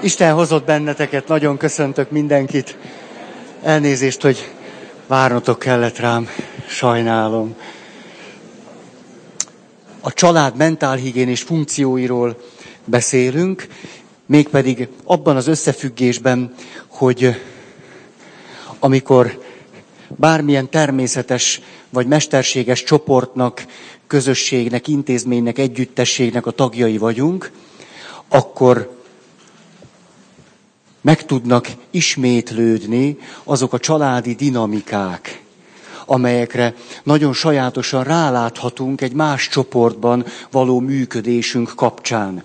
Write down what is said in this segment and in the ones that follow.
Isten hozott benneteket, nagyon köszöntök mindenkit. Elnézést, hogy várnotok kellett rám, sajnálom. A család mentálhigiénés funkcióiról beszélünk, mégpedig abban az összefüggésben, hogy amikor bármilyen természetes vagy mesterséges csoportnak, közösségnek, intézménynek, együttességnek a tagjai vagyunk, akkor meg tudnak ismétlődni azok a családi dinamikák, amelyekre nagyon sajátosan ráláthatunk egy más csoportban való működésünk kapcsán.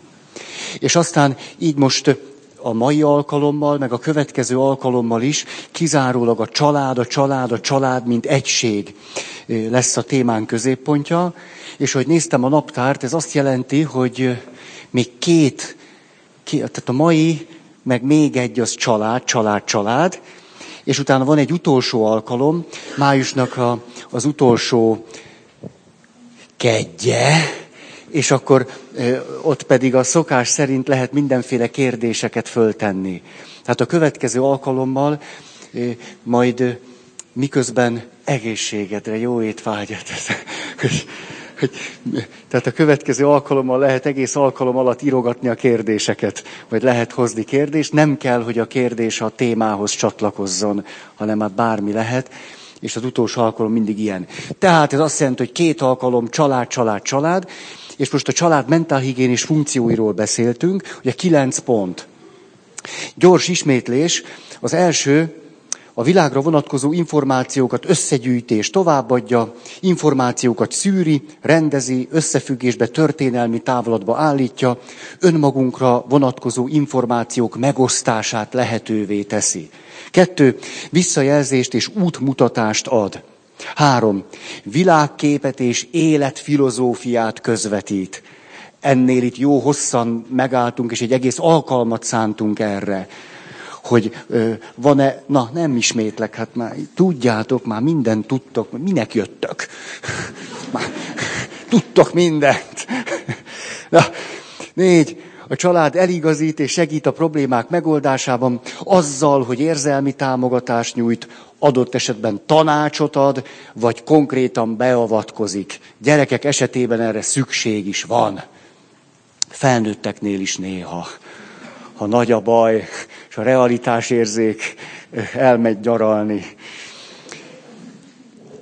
És aztán így most a mai alkalommal, meg a következő alkalommal is kizárólag a család, a család, a család, mint egység lesz a témán középpontja. És hogy néztem a naptárt, ez azt jelenti, hogy még két, két tehát a mai meg még egy az család, család, család, és utána van egy utolsó alkalom, májusnak a, az utolsó kedje, és akkor ö, ott pedig a szokás szerint lehet mindenféle kérdéseket föltenni. Tehát a következő alkalommal ö, majd ö, miközben egészségedre, jó étvágyat, hogy, tehát a következő alkalommal lehet egész alkalom alatt írogatni a kérdéseket, vagy lehet hozni kérdést. Nem kell, hogy a kérdés a témához csatlakozzon, hanem már bármi lehet. És az utolsó alkalom mindig ilyen. Tehát ez azt jelenti, hogy két alkalom család, család, család, és most a család mentálhigiénis funkcióiról beszéltünk, ugye kilenc pont. Gyors ismétlés. Az első, a világra vonatkozó információkat összegyűjti és továbbadja, információkat szűri, rendezi, összefüggésbe, történelmi távlatba állítja, önmagunkra vonatkozó információk megosztását lehetővé teszi. Kettő, visszajelzést és útmutatást ad. Három, világképet és életfilozófiát közvetít. Ennél itt jó hosszan megálltunk, és egy egész alkalmat szántunk erre hogy van-e, na nem ismétlek, hát már tudjátok, már mindent tudtok, minek jöttök? Már tudtok mindent. Na, négy, a család eligazít és segít a problémák megoldásában azzal, hogy érzelmi támogatást nyújt, adott esetben tanácsot ad, vagy konkrétan beavatkozik. Gyerekek esetében erre szükség is van. Felnőtteknél is néha. Ha nagy a baj, és a realitásérzék elmegy gyaralni.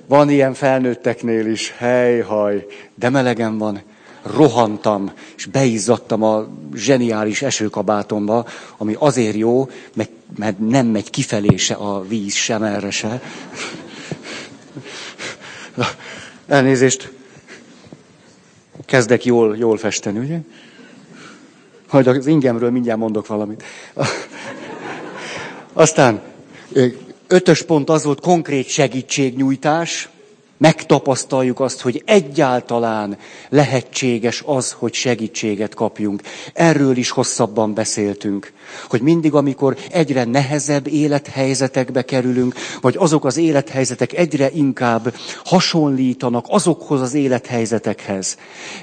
Van ilyen felnőtteknél is, hely-haj, de melegen van, rohantam, és beizzadtam a zseniális esőkabátomba, ami azért jó, mert nem megy kifelé se a víz, sem erre se. Elnézést, kezdek jól, jól festeni, ugye? Majd az ingemről mindjárt mondok valamit. Aztán ötös pont az volt konkrét segítségnyújtás. Megtapasztaljuk azt, hogy egyáltalán lehetséges az, hogy segítséget kapjunk. Erről is hosszabban beszéltünk, hogy mindig, amikor egyre nehezebb élethelyzetekbe kerülünk, vagy azok az élethelyzetek egyre inkább hasonlítanak azokhoz az élethelyzetekhez,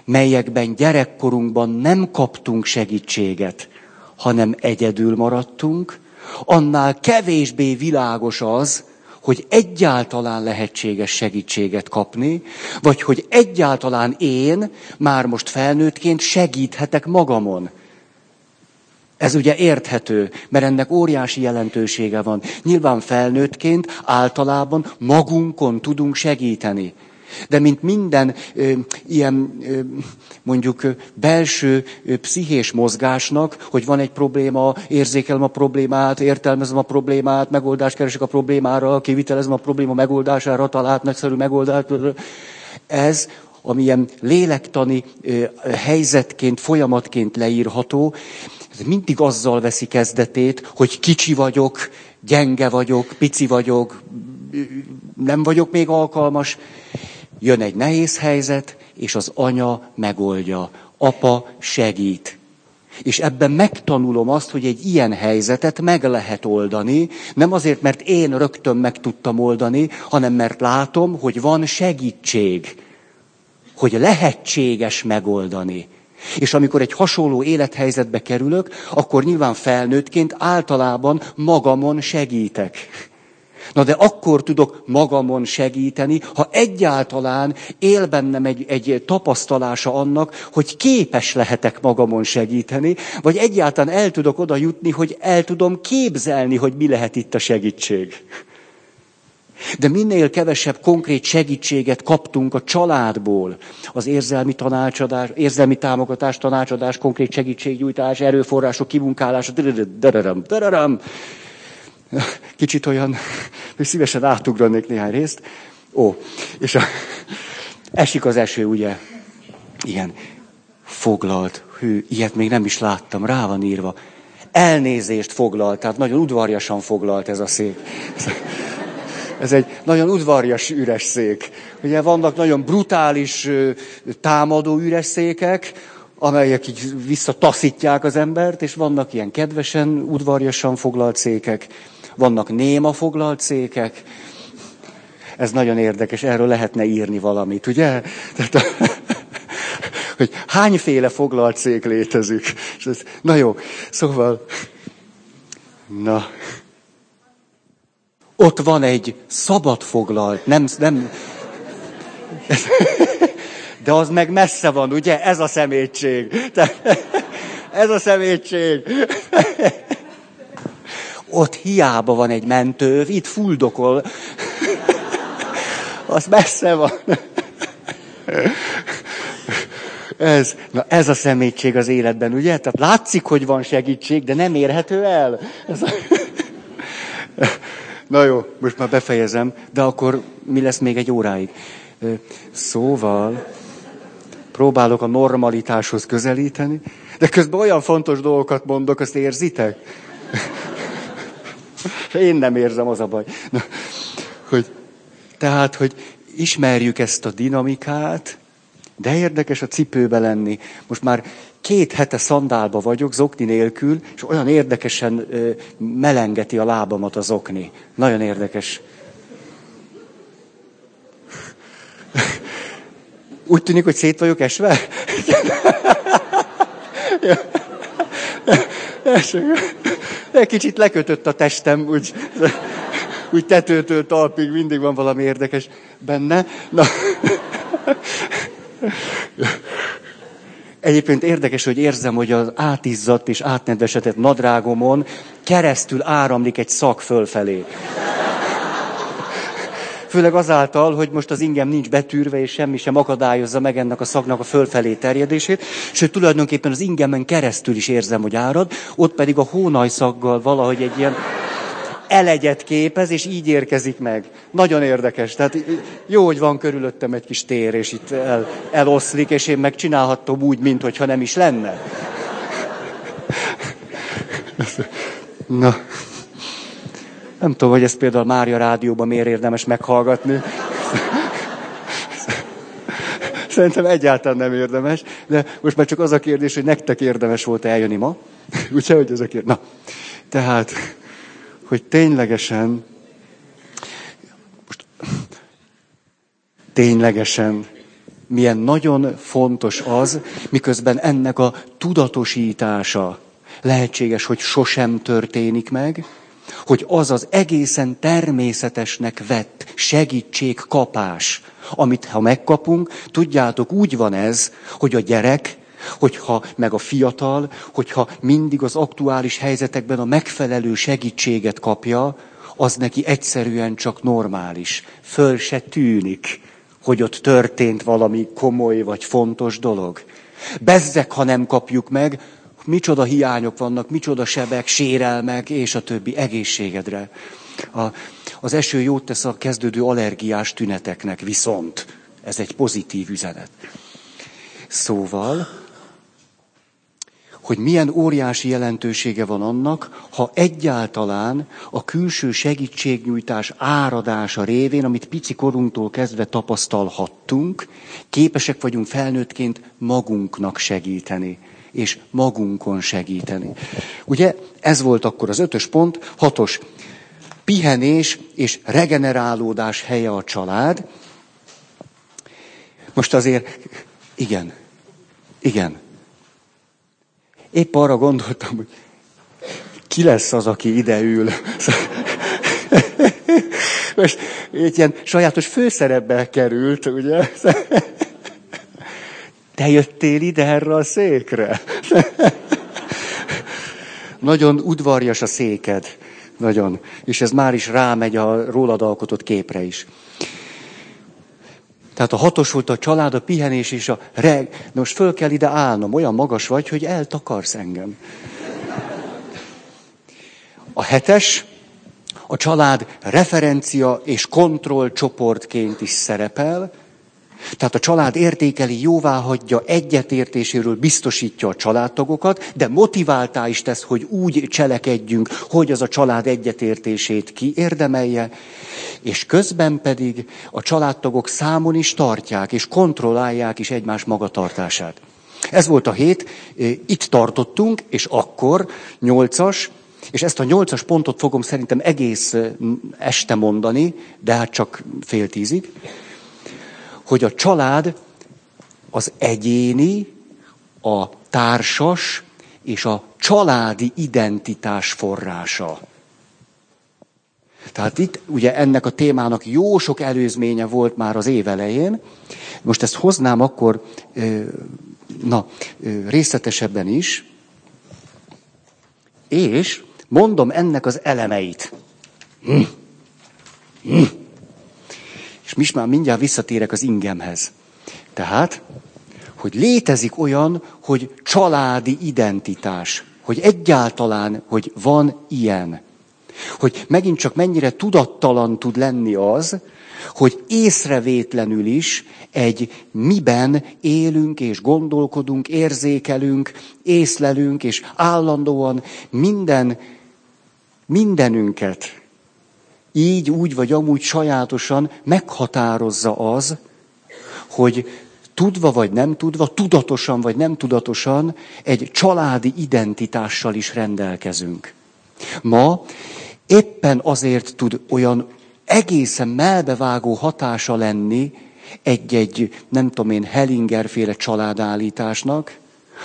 melyekben gyerekkorunkban nem kaptunk segítséget, hanem egyedül maradtunk, annál kevésbé világos az, hogy egyáltalán lehetséges segítséget kapni, vagy hogy egyáltalán én már most felnőttként segíthetek magamon. Ez ugye érthető, mert ennek óriási jelentősége van. Nyilván felnőttként általában magunkon tudunk segíteni. De mint minden ö, ilyen ö, mondjuk belső ö, pszichés mozgásnak, hogy van egy probléma, érzékelem a problémát, értelmezem a problémát, megoldást keresek a problémára, kivitelezem a probléma megoldására, talált nagyszerű megoldást. Ez amilyen lélektani ö, helyzetként, folyamatként leírható, mindig azzal veszi kezdetét, hogy kicsi vagyok, gyenge vagyok, pici vagyok, nem vagyok még alkalmas, Jön egy nehéz helyzet, és az anya megoldja. Apa segít. És ebben megtanulom azt, hogy egy ilyen helyzetet meg lehet oldani, nem azért, mert én rögtön meg tudtam oldani, hanem mert látom, hogy van segítség, hogy lehetséges megoldani. És amikor egy hasonló élethelyzetbe kerülök, akkor nyilván felnőttként általában magamon segítek. Na de akkor tudok magamon segíteni, ha egyáltalán él bennem egy, egy tapasztalása annak, hogy képes lehetek magamon segíteni, vagy egyáltalán el tudok oda jutni, hogy el tudom képzelni, hogy mi lehet itt a segítség. De minél kevesebb konkrét segítséget kaptunk a családból, az érzelmi tanácsadás, érzelmi támogatás, tanácsadás, konkrét segítségnyújtás, erőforrások kimunkálása, kicsit olyan, hogy szívesen átugranék néhány részt. Ó, és a, esik az eső, ugye? Igen. Foglalt. Hű, ilyet még nem is láttam, rá van írva. Elnézést foglalt, tehát nagyon udvarjasan foglalt ez a szék. Ez egy nagyon udvarjas üres szék. Ugye vannak nagyon brutális támadó üres székek, amelyek így visszataszítják az embert, és vannak ilyen kedvesen, udvarjasan foglalt székek, vannak néma foglalt székek. Ez nagyon érdekes, erről lehetne írni valamit, ugye? Tehát, hogy hányféle foglalt szék létezik. Na jó, szóval, na, ott van egy szabad foglalt, nem, nem, de az meg messze van, ugye? Ez a szemétség. Ez a szemétség. Ott hiába van egy mentőv, itt fuldokol. Az messze van. Ez, na ez a szemétség az életben, ugye? Tehát látszik, hogy van segítség, de nem érhető el. Ez a... Na jó, most már befejezem, de akkor mi lesz még egy óráig? Szóval próbálok a normalitáshoz közelíteni, de közben olyan fontos dolgokat mondok, azt érzitek? Én nem érzem, az a baj. Na, hogy, tehát, hogy ismerjük ezt a dinamikát, de érdekes a cipőbe lenni. Most már két hete szandálba vagyok, zokni nélkül, és olyan érdekesen ö, melengeti a lábamat az okni. Nagyon érdekes. Úgy tűnik, hogy szét vagyok esve? Kicsit lekötött a testem, úgy, úgy tetőtől talpig mindig van valami érdekes benne. Na. Egyébként érdekes, hogy érzem, hogy az átizzadt és átnedvesedett nadrágomon keresztül áramlik egy szak fölfelé. Főleg azáltal, hogy most az ingem nincs betűrve, és semmi sem akadályozza meg ennek a szaknak a fölfelé terjedését, sőt tulajdonképpen az ingemen keresztül is érzem, hogy árad, ott pedig a hónajszaggal valahogy egy ilyen elegyet képez, és így érkezik meg. Nagyon érdekes. Tehát jó, hogy van körülöttem egy kis tér, és itt el, eloszlik, és én megcsinálhattam úgy, mintha nem is lenne. Na. Nem tudom, hogy ezt például Mária rádióban miért érdemes meghallgatni. Szerintem egyáltalán nem érdemes, de most már csak az a kérdés, hogy nektek érdemes volt eljönni ma. Úgyse, hogy ez a kérdés. Na, tehát, hogy ténylegesen, most ténylegesen milyen nagyon fontos az, miközben ennek a tudatosítása lehetséges, hogy sosem történik meg, hogy az az egészen természetesnek vett segítségkapás, amit ha megkapunk, tudjátok, úgy van ez, hogy a gyerek, hogyha meg a fiatal, hogyha mindig az aktuális helyzetekben a megfelelő segítséget kapja, az neki egyszerűen csak normális. Föl se tűnik, hogy ott történt valami komoly vagy fontos dolog. Bezzek, ha nem kapjuk meg, micsoda hiányok vannak, micsoda sebek, sérelmek, és a többi egészségedre. A, az eső jót tesz a kezdődő allergiás tüneteknek, viszont ez egy pozitív üzenet. Szóval, hogy milyen óriási jelentősége van annak, ha egyáltalán a külső segítségnyújtás áradása révén, amit pici korunktól kezdve tapasztalhattunk, képesek vagyunk felnőttként magunknak segíteni és magunkon segíteni. Ugye ez volt akkor az ötös pont, hatos. Pihenés és regenerálódás helye a család. Most azért, igen, igen, épp arra gondoltam, hogy ki lesz az, aki ide ül. Most egy ilyen sajátos főszerepbe került, ugye? Te jöttél ide erre a székre? Nagyon udvarjas a széked. Nagyon. És ez már is rámegy a rólad alkotott képre is. Tehát a hatos volt a család, a pihenés és a reg. Most föl kell ide állnom, olyan magas vagy, hogy eltakarsz engem. A hetes, a család referencia és kontrollcsoportként is szerepel, tehát a család értékeli, jóvá hagyja, egyetértéséről biztosítja a családtagokat, de motiváltá is tesz, hogy úgy cselekedjünk, hogy az a család egyetértését kiérdemelje, és közben pedig a családtagok számon is tartják, és kontrollálják is egymás magatartását. Ez volt a hét, itt tartottunk, és akkor, nyolcas, és ezt a nyolcas pontot fogom szerintem egész este mondani, de hát csak fél tízig hogy a család az egyéni, a társas és a családi identitás forrása. Tehát itt ugye ennek a témának jó sok előzménye volt már az év elején. Most ezt hoznám akkor na, részletesebben is. És mondom ennek az elemeit. Hm. Hm. És most már mindjárt visszatérek az ingemhez. Tehát, hogy létezik olyan, hogy családi identitás, hogy egyáltalán, hogy van ilyen. Hogy megint csak mennyire tudattalan tud lenni az, hogy észrevétlenül is egy miben élünk és gondolkodunk, érzékelünk, észlelünk, és állandóan minden, mindenünket így, úgy vagy amúgy sajátosan meghatározza az, hogy tudva vagy nem tudva, tudatosan vagy nem tudatosan egy családi identitással is rendelkezünk. Ma éppen azért tud olyan egészen melbevágó hatása lenni egy-egy, nem tudom én, Hellinger-féle családállításnak,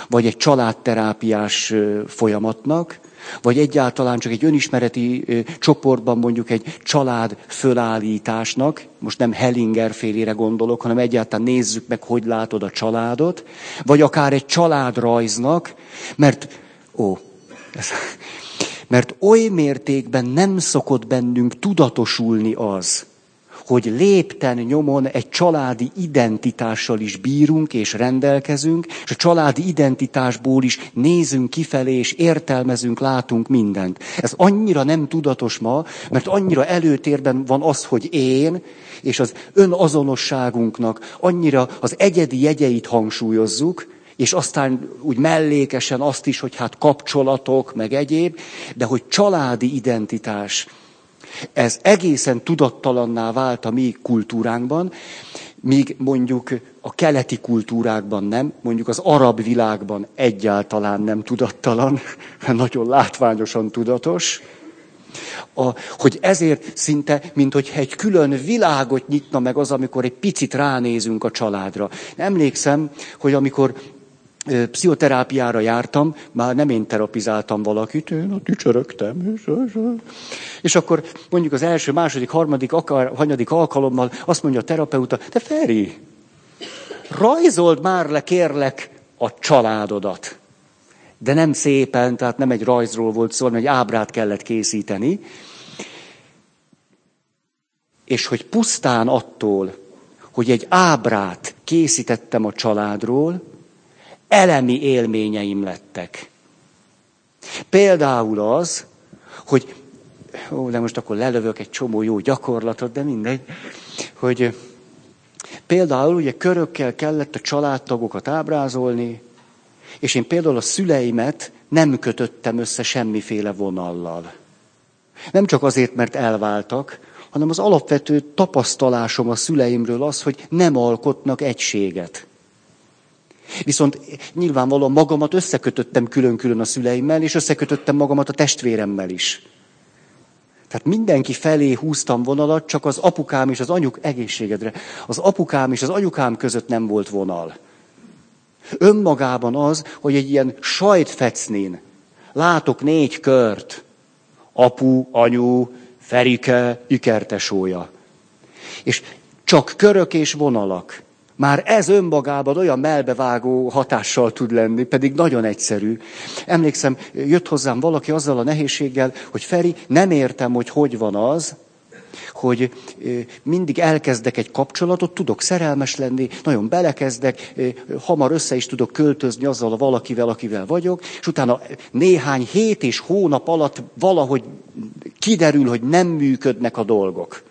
vagy egy családterápiás folyamatnak, vagy egyáltalán csak egy önismereti csoportban mondjuk egy család fölállításnak, most nem Hellinger félére gondolok, hanem egyáltalán nézzük meg, hogy látod a családot, vagy akár egy családrajznak, mert, ó, ez, mert oly mértékben nem szokott bennünk tudatosulni az, hogy lépten nyomon egy családi identitással is bírunk és rendelkezünk, és a családi identitásból is nézünk kifelé, és értelmezünk, látunk mindent. Ez annyira nem tudatos ma, mert annyira előtérben van az, hogy én, és az önazonosságunknak annyira az egyedi jegyeit hangsúlyozzuk, és aztán úgy mellékesen azt is, hogy hát kapcsolatok, meg egyéb, de hogy családi identitás, ez egészen tudattalanná vált a mi kultúránkban, míg mondjuk a keleti kultúrákban nem, mondjuk az arab világban egyáltalán nem tudattalan, nagyon látványosan tudatos, a, hogy ezért szinte, mint hogy egy külön világot nyitna meg az, amikor egy picit ránézünk a családra. Emlékszem, hogy amikor pszichoterápiára jártam, már nem én terapizáltam valakit, én ott ücsörögtem. És, és akkor mondjuk az első, második, harmadik, akár, hanyadik alkalommal azt mondja a terapeuta, te Feri, rajzold már le, kérlek, a családodat. De nem szépen, tehát nem egy rajzról volt szó, hanem egy ábrát kellett készíteni. És hogy pusztán attól, hogy egy ábrát készítettem a családról, elemi élményeim lettek. Például az, hogy, ó, de most akkor lelövök egy csomó jó gyakorlatot, de mindegy, hogy például ugye körökkel kellett a családtagokat ábrázolni, és én például a szüleimet nem kötöttem össze semmiféle vonallal. Nem csak azért, mert elváltak, hanem az alapvető tapasztalásom a szüleimről az, hogy nem alkotnak egységet. Viszont nyilvánvalóan magamat összekötöttem külön-külön a szüleimmel, és összekötöttem magamat a testvéremmel is. Tehát mindenki felé húztam vonalat, csak az apukám és az anyuk egészségedre. Az apukám és az anyukám között nem volt vonal. Önmagában az, hogy egy ilyen sajtfecnén látok négy kört. Apu, anyu, Ferike, ikertesója. És csak körök és vonalak. Már ez önmagában olyan melbevágó hatással tud lenni, pedig nagyon egyszerű. Emlékszem, jött hozzám valaki azzal a nehézséggel, hogy Feri, nem értem, hogy hogy van az, hogy mindig elkezdek egy kapcsolatot, tudok szerelmes lenni, nagyon belekezdek, hamar össze is tudok költözni azzal a valakivel, akivel vagyok, és utána néhány hét és hónap alatt valahogy kiderül, hogy nem működnek a dolgok.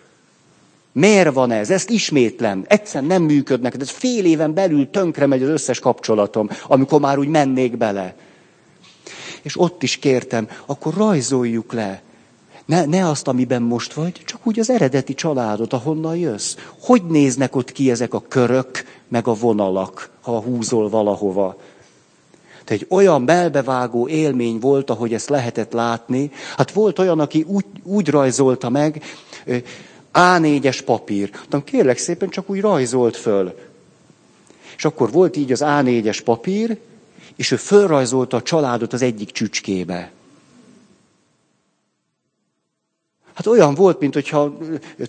Miért van ez? Ezt ismétlem. Egyszerűen nem működnek. De fél éven belül tönkre megy az összes kapcsolatom, amikor már úgy mennék bele. És ott is kértem, akkor rajzoljuk le. Ne, ne azt, amiben most vagy, csak úgy az eredeti családot, ahonnan jössz. Hogy néznek ott ki ezek a körök, meg a vonalak, ha húzol valahova? Tehát egy olyan belbevágó élmény volt, ahogy ezt lehetett látni. Hát volt olyan, aki úgy, úgy rajzolta meg, A4-es papír. Mondtam, kérlek szépen, csak úgy rajzolt föl. És akkor volt így az A4-es papír, és ő fölrajzolta a családot az egyik csücskébe. Hát olyan volt, mint hogyha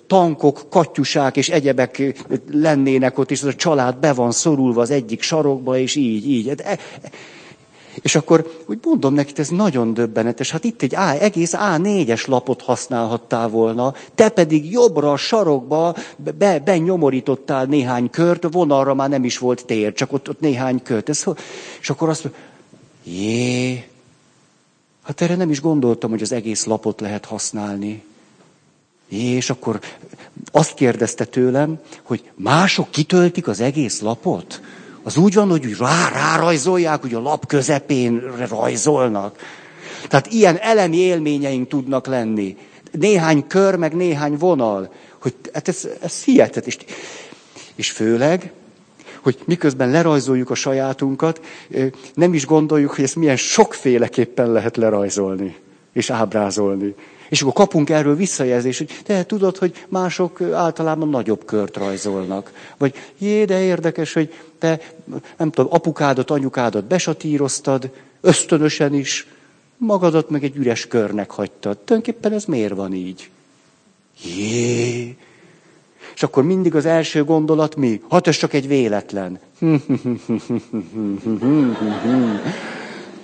tankok, katyusák és egyebek lennének ott, és az a család be van szorulva az egyik sarokba, és így, így. És akkor úgy mondom neki, ez nagyon döbbenetes. Hát itt egy A, egész A4-es lapot használhattál volna, te pedig jobbra a sarokba be, benyomorítottál néhány kört, vonalra már nem is volt tér, csak ott, ott néhány kört. Ez, és akkor azt mondja, jé, hát erre nem is gondoltam, hogy az egész lapot lehet használni. És akkor azt kérdezte tőlem, hogy mások kitöltik az egész lapot? Az úgy van, hogy úgy rá, rárajzolják, hogy a lap közepén rajzolnak. Tehát ilyen elemi élményeink tudnak lenni. Néhány kör, meg néhány vonal. Hogy hát ez, ez hihetet. És, és főleg, hogy miközben lerajzoljuk a sajátunkat, nem is gondoljuk, hogy ezt milyen sokféleképpen lehet lerajzolni és ábrázolni. És akkor kapunk erről visszajelzést, hogy te tudod, hogy mások általában nagyobb kört rajzolnak. Vagy jé, de érdekes, hogy te, nem tudom, apukádat, anyukádat besatíroztad, ösztönösen is, magadat meg egy üres körnek hagytad. Tulajdonképpen ez miért van így? Jé! És akkor mindig az első gondolat mi? Hát ez csak egy véletlen.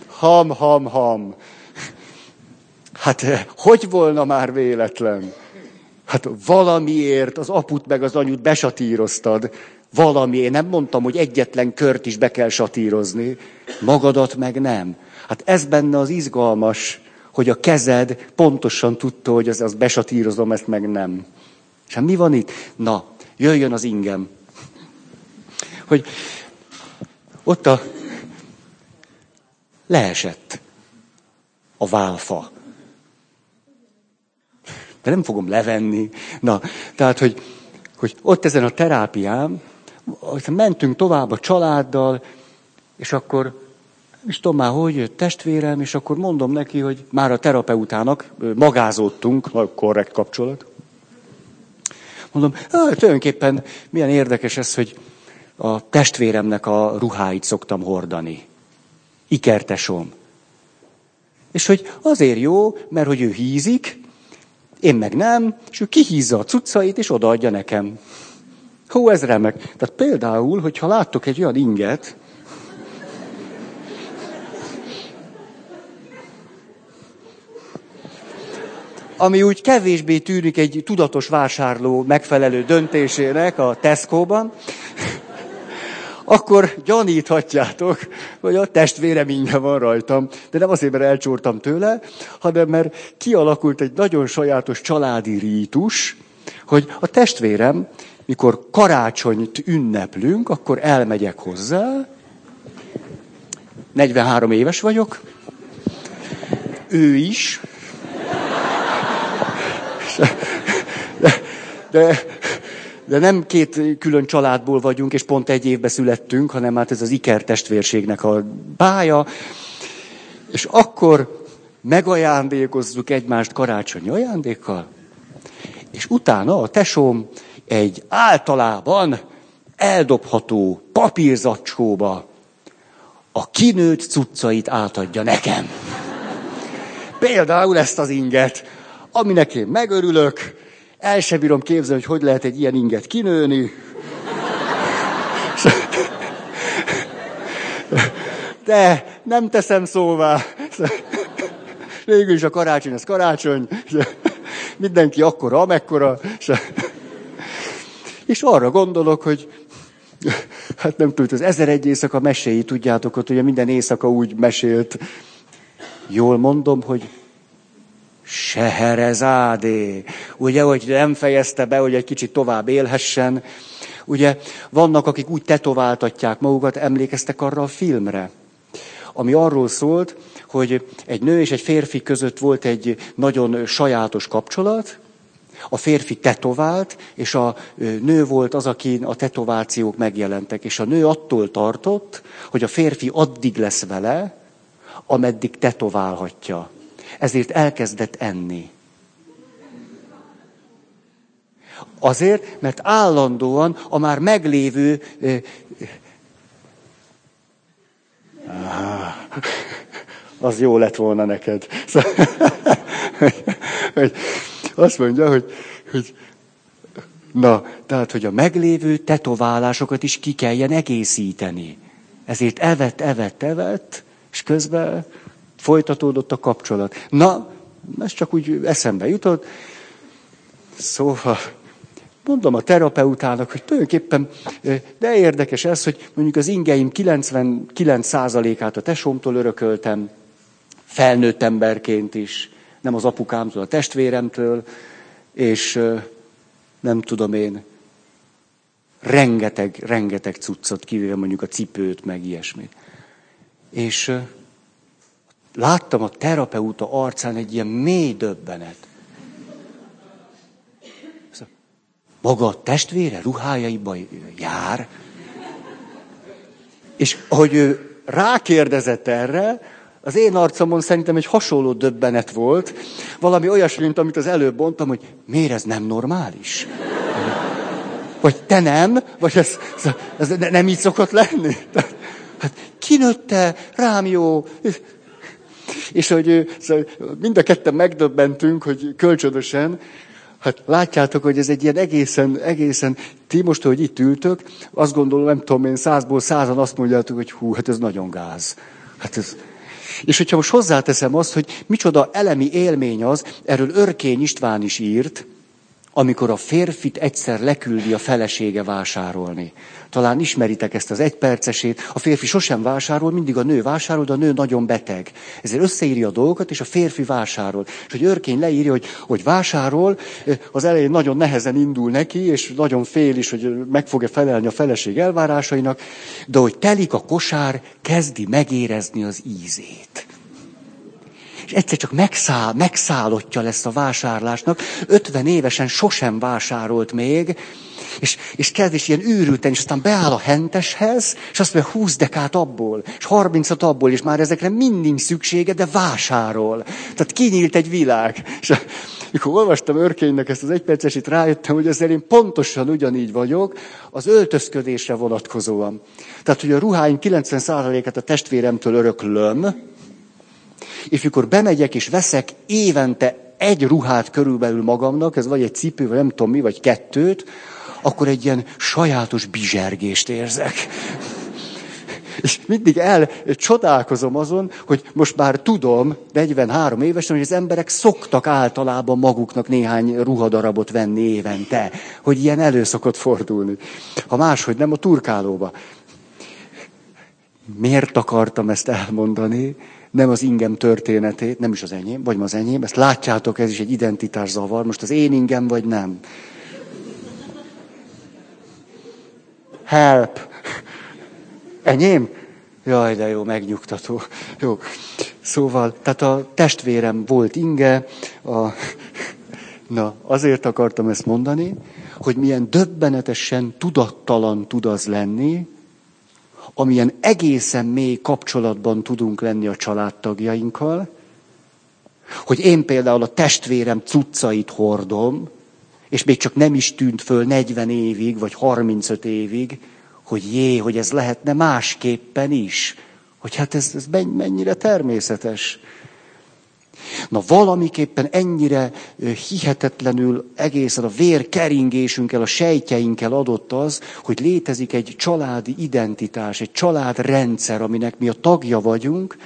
ham, ham, ham. Hát eh, hogy volna már véletlen? Hát valamiért az aput meg az anyut besatíroztad. Valami, én nem mondtam, hogy egyetlen kört is be kell satírozni, magadat meg nem. Hát ez benne az izgalmas, hogy a kezed pontosan tudta, hogy az, az besatírozom, ezt meg nem. És hát mi van itt? Na, jöjjön az ingem. Hogy ott a leesett a válfa de nem fogom levenni. Na, tehát, hogy, hogy ott ezen a terápián, mentünk tovább a családdal, és akkor is tudom már, hogy jött testvérem, és akkor mondom neki, hogy már a terapeutának magázottunk, korrekt kapcsolat. Mondom, hát tulajdonképpen milyen érdekes ez, hogy a testvéremnek a ruháit szoktam hordani. Ikertesom. És hogy azért jó, mert hogy ő hízik, én meg nem, és ő kihízza a cuccait, és odaadja nekem. Hú, ez remek. Tehát például, hogyha láttok egy olyan inget, ami úgy kevésbé tűnik egy tudatos vásárló megfelelő döntésének a Tesco-ban, akkor gyaníthatjátok, hogy a testvérem ingyen van rajtam. De nem azért, mert elcsúrtam tőle, hanem mert kialakult egy nagyon sajátos családi rítus, hogy a testvérem, mikor karácsonyt ünneplünk, akkor elmegyek hozzá, 43 éves vagyok, ő is, de, de de nem két külön családból vagyunk, és pont egy évbe születtünk, hanem hát ez az Iker testvérségnek a bája. És akkor megajándékozzuk egymást karácsonyi ajándékkal, és utána a tesóm egy általában eldobható papírzacskóba a kinőtt cuccait átadja nekem. Például ezt az inget, aminek én megörülök, el sem bírom képzelni, hogy hogy lehet egy ilyen inget kinőni. De nem teszem szóvá. Végül is a karácsony, ez karácsony. Mindenki akkora, amekkora. És arra gondolok, hogy hát nem tudjuk, az ezer egy éjszaka meséi, tudjátok, ott ugye minden éjszaka úgy mesélt. Jól mondom, hogy Seherezádé. Ugye, hogy nem fejezte be, hogy egy kicsit tovább élhessen. Ugye, vannak, akik úgy tetováltatják magukat, emlékeztek arra a filmre, ami arról szólt, hogy egy nő és egy férfi között volt egy nagyon sajátos kapcsolat, a férfi tetovált, és a nő volt az, aki a tetovációk megjelentek. És a nő attól tartott, hogy a férfi addig lesz vele, ameddig tetoválhatja. Ezért elkezdett enni. Azért, mert állandóan a már meglévő... az jó lett volna neked. Azt mondja, hogy, hogy na, tehát, hogy a meglévő tetoválásokat is ki kelljen egészíteni. Ezért evett, evett, evett, és közben folytatódott a kapcsolat. Na, ez csak úgy eszembe jutott. Szóval mondom a terapeutának, hogy tulajdonképpen, de érdekes ez, hogy mondjuk az ingeim 99%-át a tesómtól örököltem, felnőtt emberként is, nem az apukámtól, a testvéremtől, és nem tudom én, rengeteg, rengeteg cuccot, kivéve mondjuk a cipőt, meg ilyesmit. És láttam a terapeuta arcán egy ilyen mély döbbenet. Maga a testvére ruhájaiban jár. És ahogy ő rákérdezett erre, az én arcomon szerintem egy hasonló döbbenet volt, valami olyasmi, mint amit az előbb mondtam, hogy miért ez nem normális? Vagy te nem? Vagy ez, ez nem így szokott lenni? Hát kinőtte, rám jó. És hogy szóval mind a ketten megdöbbentünk, hogy kölcsönösen, Hát látjátok, hogy ez egy ilyen egészen, egészen, ti most, hogy itt ültök, azt gondolom, nem tudom én, százból százan azt mondjátok, hogy hú, hát ez nagyon gáz. Hát ez, és hogyha most hozzáteszem azt, hogy micsoda elemi élmény az, erről Örkény István is írt, amikor a férfit egyszer leküldi a felesége vásárolni. Talán ismeritek ezt az egypercesét. A férfi sosem vásárol, mindig a nő vásárol, de a nő nagyon beteg. Ezért összeírja a dolgokat, és a férfi vásárol. És hogy őrkény leírja, hogy, hogy vásárol, az elején nagyon nehezen indul neki, és nagyon fél is, hogy meg fogja felelni a feleség elvárásainak, de hogy telik a kosár, kezdi megérezni az ízét és egyszer csak megszáll, megszállottja lesz a vásárlásnak. 50 évesen sosem vásárolt még, és, és kezd is ilyen őrülten, és aztán beáll a henteshez, és azt mondja, 20 dekát abból, és 30 abból, és már ezekre mindig szüksége, de vásárol. Tehát kinyílt egy világ. És mikor olvastam Örkénynek ezt az egypercesit, rájöttem, hogy ezzel én pontosan ugyanígy vagyok, az öltözködésre vonatkozóan. Tehát, hogy a ruháim 90%-át a testvéremtől öröklöm, és mikor bemegyek és veszek évente egy ruhát körülbelül magamnak, ez vagy egy cipő, vagy nem tudom mi, vagy kettőt, akkor egy ilyen sajátos bizsergést érzek. És mindig el csodálkozom azon, hogy most már tudom, 43 évesen, hogy az emberek szoktak általában maguknak néhány ruhadarabot venni évente, hogy ilyen elő szokott fordulni. Ha máshogy nem, a turkálóba. Miért akartam ezt elmondani? Nem az ingem történetét, nem is az enyém, vagy az enyém, ezt látjátok, ez is egy identitászavar, most az én ingem, vagy nem. Help! Enyém? Jaj, de jó, megnyugtató. Jó. Szóval, tehát a testvérem volt inge, a... na, azért akartam ezt mondani, hogy milyen döbbenetesen tudattalan tud az lenni, amilyen egészen mély kapcsolatban tudunk lenni a családtagjainkkal, hogy én például a testvérem cuccait hordom, és még csak nem is tűnt föl 40 évig, vagy 35 évig, hogy jé, hogy ez lehetne másképpen is, Hogy hát ez, ez mennyire természetes. Na valamiképpen ennyire hihetetlenül egészen a vérkeringésünkkel, a sejtjeinkkel adott az, hogy létezik egy családi identitás, egy családrendszer, aminek mi a tagja vagyunk,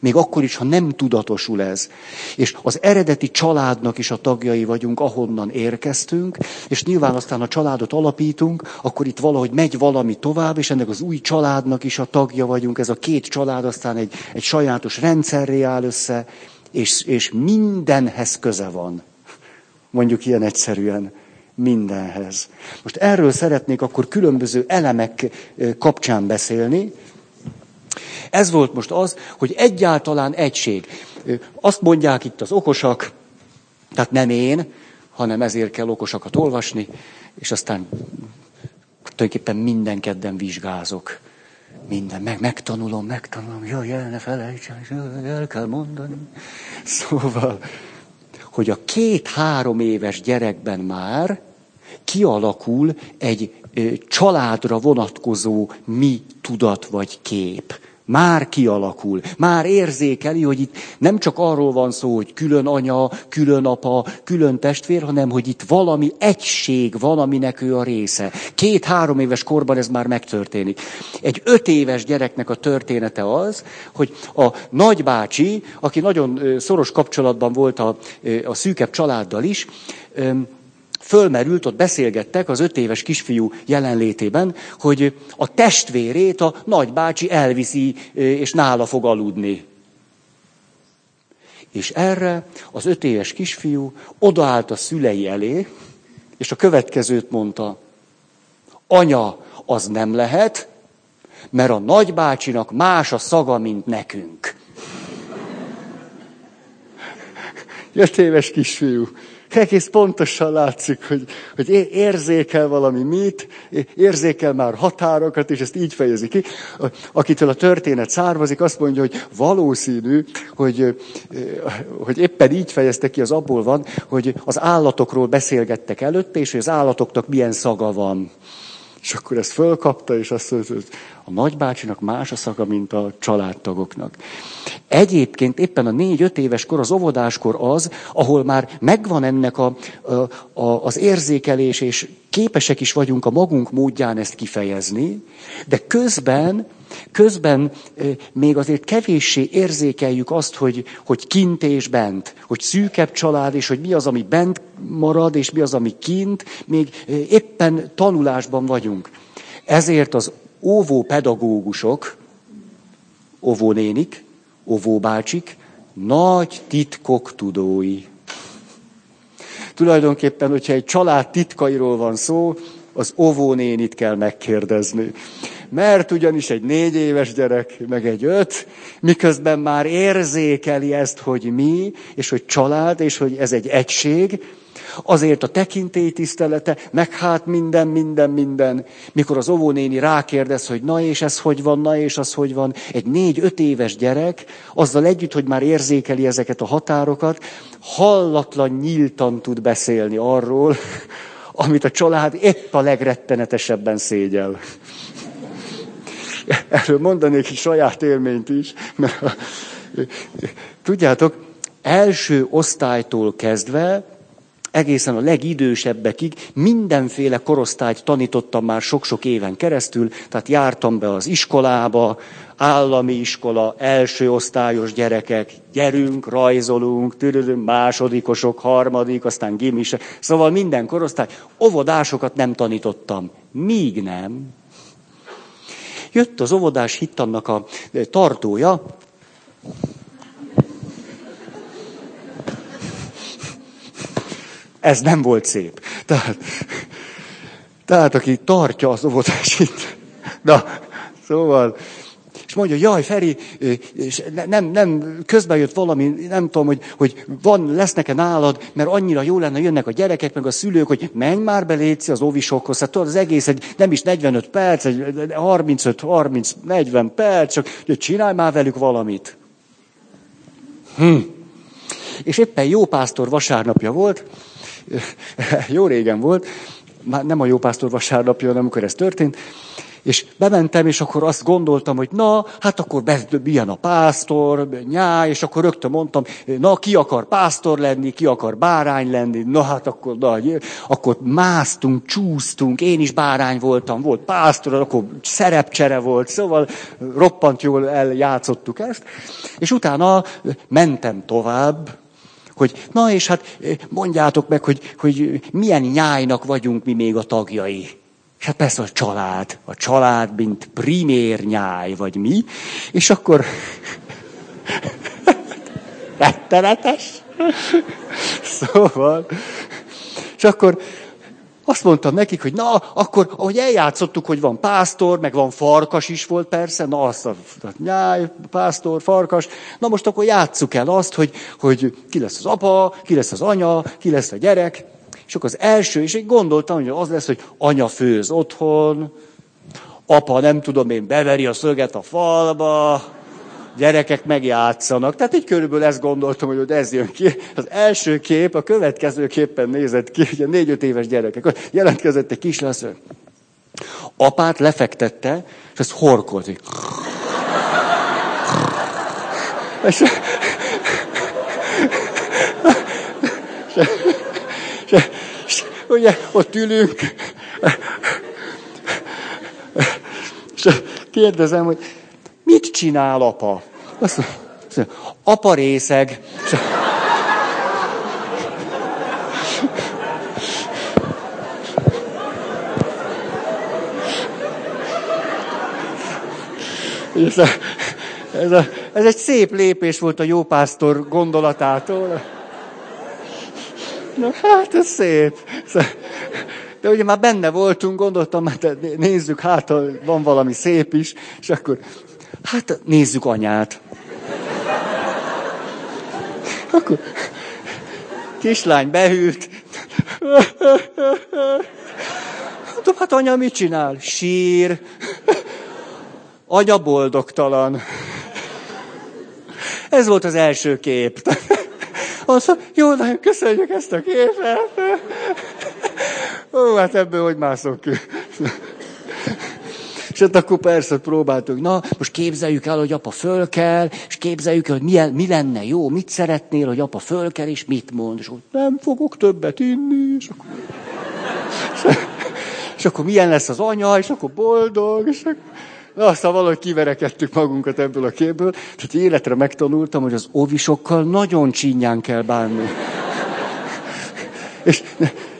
még akkor is, ha nem tudatosul ez. És az eredeti családnak is a tagjai vagyunk, ahonnan érkeztünk, és nyilván aztán a családot alapítunk, akkor itt valahogy megy valami tovább, és ennek az új családnak is a tagja vagyunk. Ez a két család aztán egy, egy sajátos rendszerré áll össze, és, és mindenhez köze van. Mondjuk ilyen egyszerűen mindenhez. Most erről szeretnék akkor különböző elemek kapcsán beszélni. Ez volt most az, hogy egyáltalán egység. Azt mondják itt az okosak, tehát nem én, hanem ezért kell okosakat olvasni, és aztán tulajdonképpen minden kedden vizsgázok. Minden, meg, megtanulom, megtanulom, jaj, el ne felejtsen, el kell mondani. Szóval, hogy a két-három éves gyerekben már kialakul egy családra vonatkozó mi tudat vagy kép már kialakul, már érzékeli, hogy itt nem csak arról van szó, hogy külön anya, külön apa, külön testvér, hanem hogy itt valami egység van, aminek ő a része. Két-három éves korban ez már megtörténik. Egy öt éves gyereknek a története az, hogy a nagybácsi, aki nagyon szoros kapcsolatban volt a, a szűkebb családdal is, fölmerült, ott beszélgettek az öt éves kisfiú jelenlétében, hogy a testvérét a nagybácsi elviszi, és nála fog aludni. És erre az öt éves kisfiú odaállt a szülei elé, és a következőt mondta. Anya, az nem lehet, mert a nagybácsinak más a szaga, mint nekünk. Öt éves kisfiú egész pontosan látszik, hogy, hogy érzékel valami mit, érzékel már határokat, és ezt így fejezi ki. Akitől a történet származik, azt mondja, hogy valószínű, hogy, hogy éppen így fejezte ki, az abból van, hogy az állatokról beszélgettek előtte, és hogy az állatoknak milyen szaga van. És akkor ezt fölkapta, és azt mondta, hogy a nagybácsinak más a szaga, mint a családtagoknak. Egyébként éppen a négy-öt éves kor, az óvodáskor az, ahol már megvan ennek a, a, a, az érzékelés, és képesek is vagyunk a magunk módján ezt kifejezni, de közben, közben még azért kevéssé érzékeljük azt, hogy, hogy kint és bent, hogy szűkebb család, és hogy mi az, ami bent marad, és mi az, ami kint, még éppen tanulásban vagyunk. Ezért az óvó pedagógusok, óvónénik, óvóbácsik, nagy titkok tudói. Tulajdonképpen, hogyha egy család titkairól van szó, az óvónénit kell megkérdezni. Mert ugyanis egy négy éves gyerek, meg egy öt, miközben már érzékeli ezt, hogy mi, és hogy család, és hogy ez egy egység, Azért a tekintélytisztelete, meg hát minden, minden, minden. Mikor az óvónéni rákérdez, hogy na és ez hogy van, na és az hogy van, egy négy-öt éves gyerek, azzal együtt, hogy már érzékeli ezeket a határokat, hallatlan nyíltan tud beszélni arról, amit a család épp a legrettenetesebben szégyel. Erről mondanék egy saját élményt is, mert tudjátok, első osztálytól kezdve egészen a legidősebbekig mindenféle korosztályt tanítottam már sok-sok éven keresztül, tehát jártam be az iskolába, állami iskola, első osztályos gyerekek, gyerünk, rajzolunk, tűrődünk, másodikosok, harmadik, aztán gimise. Szóval minden korosztály, óvodásokat nem tanítottam. Míg nem. Jött az óvodás hittannak a tartója, Ez nem volt szép. Tehát, tehát aki tartja az óvodásit, na, szóval, és mondja, jaj, Feri, és nem, nem, közben jött valami, nem tudom, hogy, hogy van, lesz-e nálad, mert annyira jó lenne, jönnek a gyerekek, meg a szülők, hogy menj már be, létszi az óvisokhoz. Hát tudod, az egész egy, nem is 45 perc, egy 35-30-40 perc, csak csinálj már velük valamit. Hm. És éppen jó pásztor vasárnapja volt, jó régen volt, már nem a jópásztor vasárnapja, hanem amikor ez történt, És bementem, és akkor azt gondoltam, hogy na, hát akkor milyen a pásztor, nyá, és akkor rögtön mondtam, na, ki akar pásztor lenni, ki akar bárány lenni, na hát akkor, na, akkor másztunk, csúsztunk, én is bárány voltam, volt pásztor, akkor szerepcsere volt, szóval roppant jól eljátszottuk ezt, és utána mentem tovább, hogy na és hát mondjátok meg, hogy, hogy milyen nyájnak vagyunk mi még a tagjai. És hát persze a család, a család, mint primér nyáj, vagy mi, és akkor rettenetes. Szóval, és akkor azt mondtam nekik, hogy na, akkor, ahogy eljátszottuk, hogy van pásztor, meg van farkas is volt persze, na azt a nyáj, pásztor, farkas, na most akkor játsszuk el azt, hogy, hogy ki lesz az apa, ki lesz az anya, ki lesz a gyerek, akkor az első, és én gondoltam, hogy az lesz, hogy anya főz otthon, apa nem tudom én, beveri a szöget a falba, gyerekek megjátszanak. Tehát így körülbelül ezt gondoltam, hogy ez jön ki. Az első kép a következő képpen nézett ki, ugye négy-öt éves gyerekek. Jelentkezett egy kis lesz, apát lefektette, és ez és, és, és ugye ott ülünk, és kérdezem, hogy Mit csinál apa? Azt mondja, apa részeg. Ez, a, ez, a, ez egy szép lépés volt a jópásztor gondolatától. Na hát, ez szép. De ugye már benne voltunk, gondoltam, hát nézzük, hát van valami szép is, és akkor Hát nézzük anyát. Akkor kislány behűlt. Mondom, hát anya mit csinál? Sír. Anya boldogtalan. Ez volt az első kép. Azt jó, nagyon köszönjük ezt a képet. Ó, hát ebből hogy mászok ki? És hát akkor persze próbáltuk, na, most képzeljük el, hogy apa fölkel, és képzeljük el, hogy milyen, mi lenne jó, mit szeretnél, hogy apa fölkel, és mit mond. És hogy nem fogok többet inni, és akkor... És, és akkor milyen lesz az anya, és akkor boldog, és akkor... Na, aztán valahogy kiverekedtük magunkat ebből a képből. Tehát életre megtanultam, hogy az ovisokkal nagyon csínyán kell bánni. És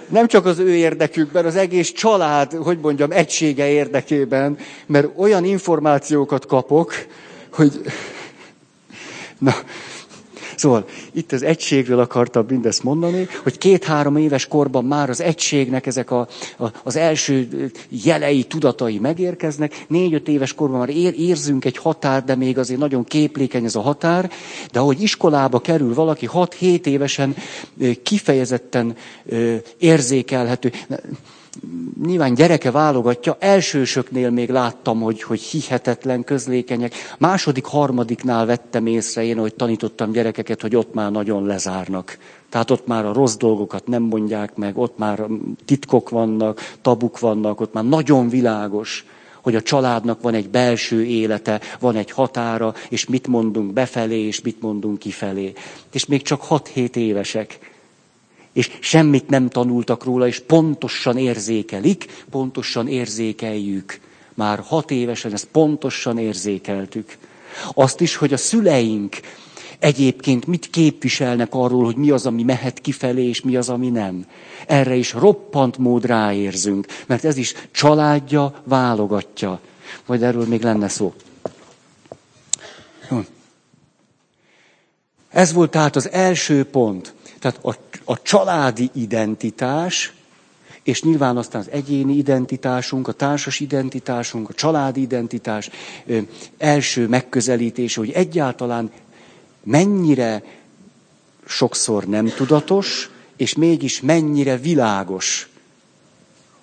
nem csak az ő érdekükben, az egész család, hogy mondjam, egysége érdekében, mert olyan információkat kapok, hogy... Na, Szóval itt az egységről akartam mindezt mondani, hogy két-három éves korban már az egységnek ezek a, a, az első jelei, tudatai megérkeznek. Négy-öt éves korban már ér, érzünk egy határ, de még azért nagyon képlékeny ez a határ. De ahogy iskolába kerül valaki, hat-hét évesen kifejezetten érzékelhető nyilván gyereke válogatja, elsősöknél még láttam, hogy, hogy hihetetlen közlékenyek. Második, harmadiknál vettem észre én, hogy tanítottam gyerekeket, hogy ott már nagyon lezárnak. Tehát ott már a rossz dolgokat nem mondják meg, ott már titkok vannak, tabuk vannak, ott már nagyon világos, hogy a családnak van egy belső élete, van egy határa, és mit mondunk befelé, és mit mondunk kifelé. És még csak 6-7 évesek és semmit nem tanultak róla, és pontosan érzékelik, pontosan érzékeljük. Már hat évesen ezt pontosan érzékeltük. Azt is, hogy a szüleink egyébként mit képviselnek arról, hogy mi az, ami mehet kifelé, és mi az, ami nem. Erre is roppant mód ráérzünk, mert ez is családja válogatja. Vagy erről még lenne szó. Ez volt tehát az első pont. Tehát a, a családi identitás, és nyilván aztán az egyéni identitásunk, a társas identitásunk, a családi identitás ö, első megközelítése, hogy egyáltalán mennyire sokszor nem tudatos, és mégis mennyire világos,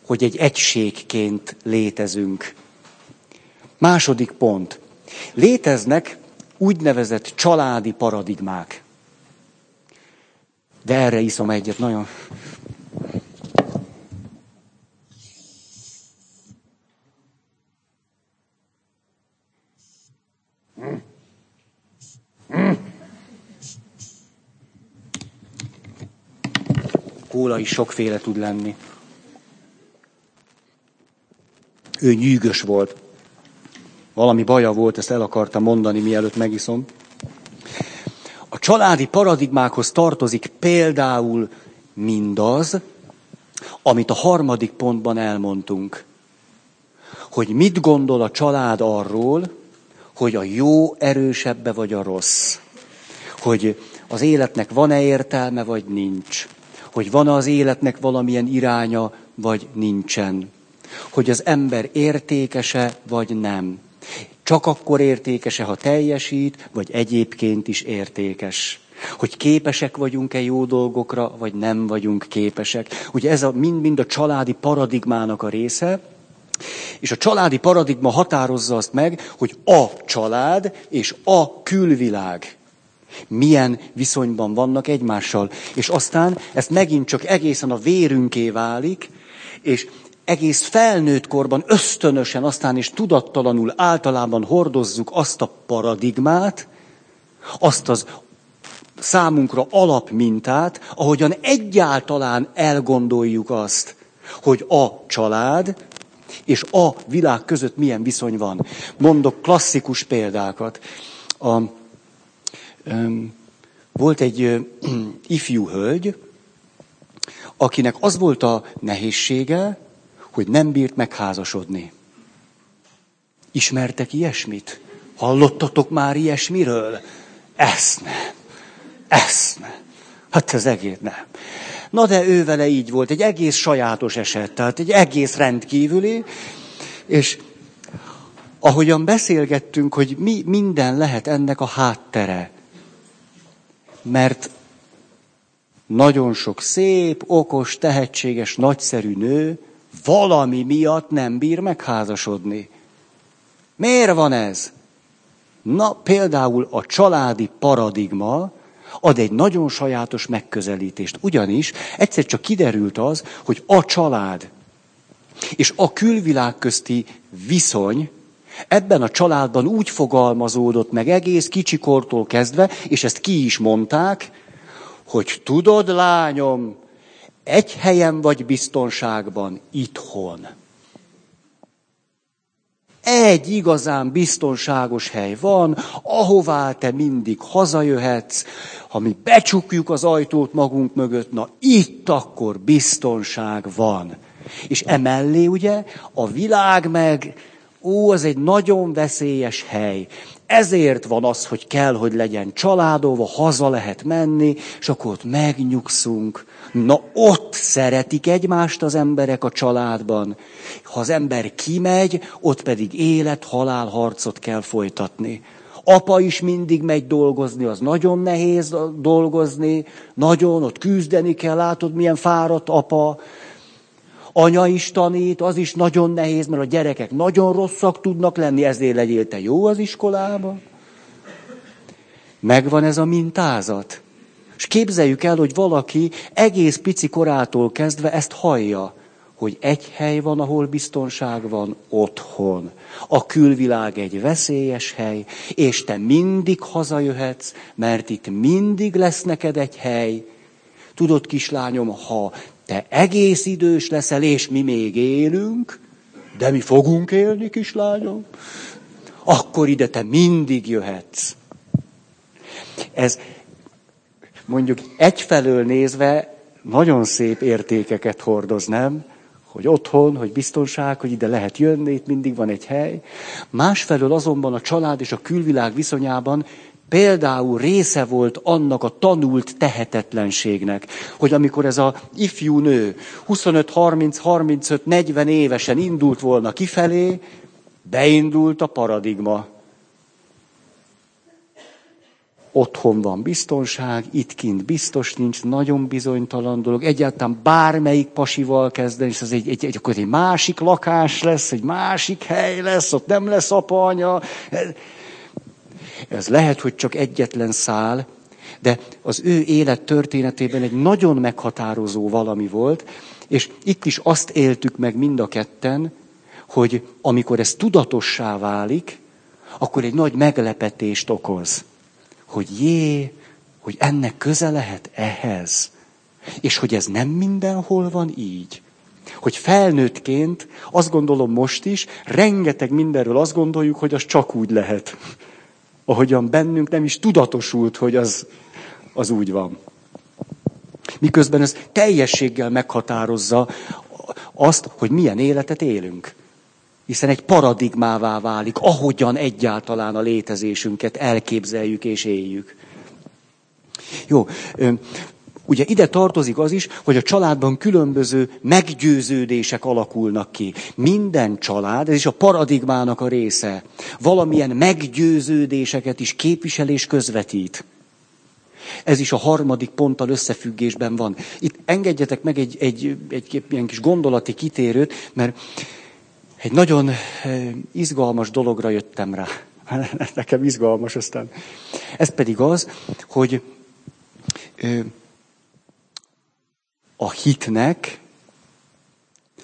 hogy egy egységként létezünk. Második pont. Léteznek úgynevezett családi paradigmák. De erre iszom egyet, nagyon. Kóla is sokféle tud lenni. Ő nyűgös volt. Valami baja volt, ezt el akarta mondani, mielőtt megiszom. A családi paradigmákhoz tartozik például mindaz, amit a harmadik pontban elmondtunk. Hogy mit gondol a család arról, hogy a jó erősebbe vagy a rossz. Hogy az életnek van-e értelme, vagy nincs. Hogy van-e az életnek valamilyen iránya, vagy nincsen. Hogy az ember értékese, vagy nem. Csak akkor értékese, ha teljesít, vagy egyébként is értékes. Hogy képesek vagyunk-e jó dolgokra, vagy nem vagyunk képesek. Ugye ez a, mind-mind a családi paradigmának a része, és a családi paradigma határozza azt meg, hogy a család és a külvilág milyen viszonyban vannak egymással. És aztán ezt megint csak egészen a vérünké válik, és egész felnőtt korban ösztönösen, aztán is tudattalanul általában hordozzuk azt a paradigmát, azt az számunkra alapmintát, ahogyan egyáltalán elgondoljuk azt, hogy a család és a világ között milyen viszony van. Mondok klasszikus példákat. A, um, volt egy uh, ifjú hölgy, akinek az volt a nehézsége, hogy nem bírt megházasodni. Ismertek ilyesmit? Hallottatok már ilyesmiről? Ezt nem. Ezt nem. Hát ez egész nem. Na de ő vele így volt, egy egész sajátos eset, tehát egy egész rendkívüli, és ahogyan beszélgettünk, hogy mi minden lehet ennek a háttere. Mert nagyon sok szép, okos, tehetséges, nagyszerű nő valami miatt nem bír megházasodni. Miért van ez? Na, például a családi paradigma ad egy nagyon sajátos megközelítést. Ugyanis egyszer csak kiderült az, hogy a család és a külvilág közti viszony ebben a családban úgy fogalmazódott meg egész kicsikortól kezdve, és ezt ki is mondták, hogy tudod, lányom, egy helyen vagy biztonságban, itthon. Egy igazán biztonságos hely van, ahová te mindig hazajöhetsz, ha mi becsukjuk az ajtót magunk mögött, na itt akkor biztonság van. És emellé ugye a világ meg, ó, az egy nagyon veszélyes hely. Ezért van az, hogy kell, hogy legyen családolva, haza lehet menni, és akkor ott megnyugszunk. Na ott szeretik egymást az emberek a családban. Ha az ember kimegy, ott pedig élet-halál harcot kell folytatni. Apa is mindig megy dolgozni, az nagyon nehéz dolgozni, nagyon, ott küzdeni kell, látod, milyen fáradt apa. Anya is tanít, az is nagyon nehéz, mert a gyerekek nagyon rosszak tudnak lenni, ezért legyél te jó az iskolában. Megvan ez a mintázat. És képzeljük el, hogy valaki egész pici korától kezdve ezt hallja, hogy egy hely van, ahol biztonság van, otthon. A külvilág egy veszélyes hely, és te mindig hazajöhetsz, mert itt mindig lesz neked egy hely. Tudod, kislányom, ha te egész idős leszel, és mi még élünk, de mi fogunk élni, kislányom, akkor ide te mindig jöhetsz. Ez mondjuk egyfelől nézve nagyon szép értékeket hordoz, nem? Hogy otthon, hogy biztonság, hogy ide lehet jönni, itt mindig van egy hely. Másfelől azonban a család és a külvilág viszonyában például része volt annak a tanult tehetetlenségnek, hogy amikor ez a ifjú nő 25, 30, 35, 40 évesen indult volna kifelé, beindult a paradigma otthon van biztonság, itt kint biztos nincs, nagyon bizonytalan dolog. Egyáltalán bármelyik pasival kezdeni, és ez egy, egy, egy, akkor egy másik lakás lesz, egy másik hely lesz, ott nem lesz apa, anya. Ez lehet, hogy csak egyetlen szál, de az ő élet történetében egy nagyon meghatározó valami volt, és itt is azt éltük meg mind a ketten, hogy amikor ez tudatossá válik, akkor egy nagy meglepetést okoz hogy jé, hogy ennek köze lehet ehhez. És hogy ez nem mindenhol van így. Hogy felnőttként, azt gondolom most is, rengeteg mindenről azt gondoljuk, hogy az csak úgy lehet. Ahogyan bennünk nem is tudatosult, hogy az, az úgy van. Miközben ez teljességgel meghatározza azt, hogy milyen életet élünk. Hiszen egy paradigmává válik, ahogyan egyáltalán a létezésünket elképzeljük és éljük. Jó, ugye ide tartozik az is, hogy a családban különböző meggyőződések alakulnak ki. Minden család, ez is a paradigmának a része, valamilyen meggyőződéseket is képvisel és közvetít. Ez is a harmadik ponttal összefüggésben van. Itt engedjetek meg egy, egy, egy ilyen kis gondolati kitérőt, mert egy nagyon izgalmas dologra jöttem rá. Nekem izgalmas aztán. Ez pedig az, hogy a hitnek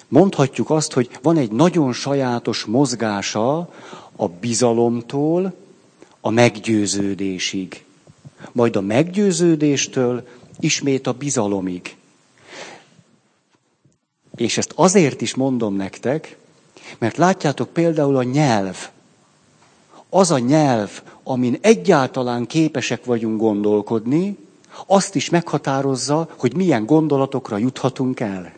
mondhatjuk azt, hogy van egy nagyon sajátos mozgása a bizalomtól a meggyőződésig majd a meggyőződéstől ismét a bizalomig. És ezt azért is mondom nektek, mert látjátok például a nyelv. Az a nyelv, amin egyáltalán képesek vagyunk gondolkodni, azt is meghatározza, hogy milyen gondolatokra juthatunk el.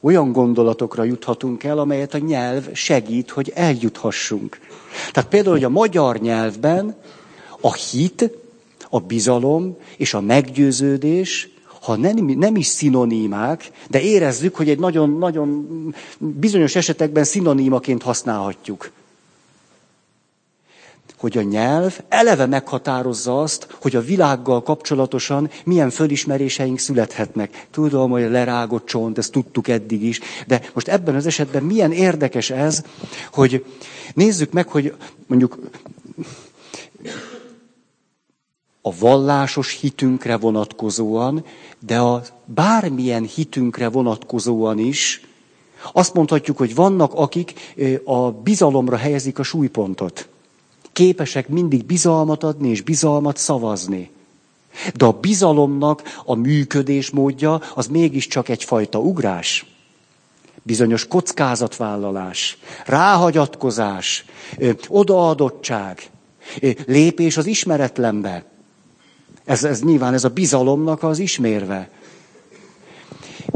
Olyan gondolatokra juthatunk el, amelyet a nyelv segít, hogy eljuthassunk. Tehát például, hogy a magyar nyelvben a hit a bizalom és a meggyőződés, ha nem, nem is szinonimák, de érezzük, hogy egy nagyon-nagyon bizonyos esetekben szinonimaként használhatjuk. Hogy a nyelv eleve meghatározza azt, hogy a világgal kapcsolatosan milyen fölismeréseink születhetnek. Tudom, hogy a lerágott csont, ezt tudtuk eddig is, de most ebben az esetben milyen érdekes ez, hogy nézzük meg, hogy mondjuk a vallásos hitünkre vonatkozóan, de a bármilyen hitünkre vonatkozóan is, azt mondhatjuk, hogy vannak, akik a bizalomra helyezik a súlypontot. Képesek mindig bizalmat adni és bizalmat szavazni. De a bizalomnak a működés módja az mégiscsak egyfajta ugrás. Bizonyos kockázatvállalás, ráhagyatkozás, odaadottság, lépés az ismeretlenbe. Ez, ez nyilván ez a bizalomnak az ismérve.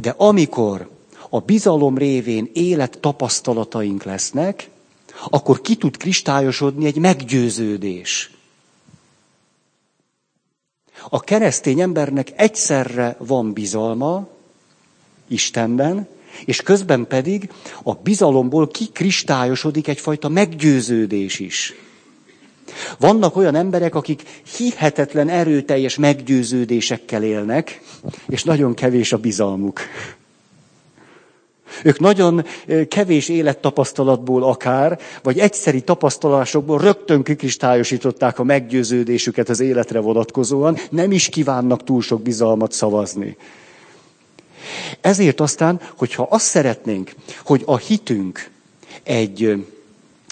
De amikor a bizalom révén élet tapasztalataink lesznek, akkor ki tud kristályosodni egy meggyőződés. A keresztény embernek egyszerre van bizalma Istenben, és közben pedig a bizalomból kikristályosodik egyfajta meggyőződés is. Vannak olyan emberek, akik hihetetlen erőteljes meggyőződésekkel élnek, és nagyon kevés a bizalmuk. Ők nagyon kevés élettapasztalatból akár, vagy egyszeri tapasztalásokból rögtön kikristályosították a meggyőződésüket az életre vonatkozóan, nem is kívánnak túl sok bizalmat szavazni. Ezért aztán, hogyha azt szeretnénk, hogy a hitünk egy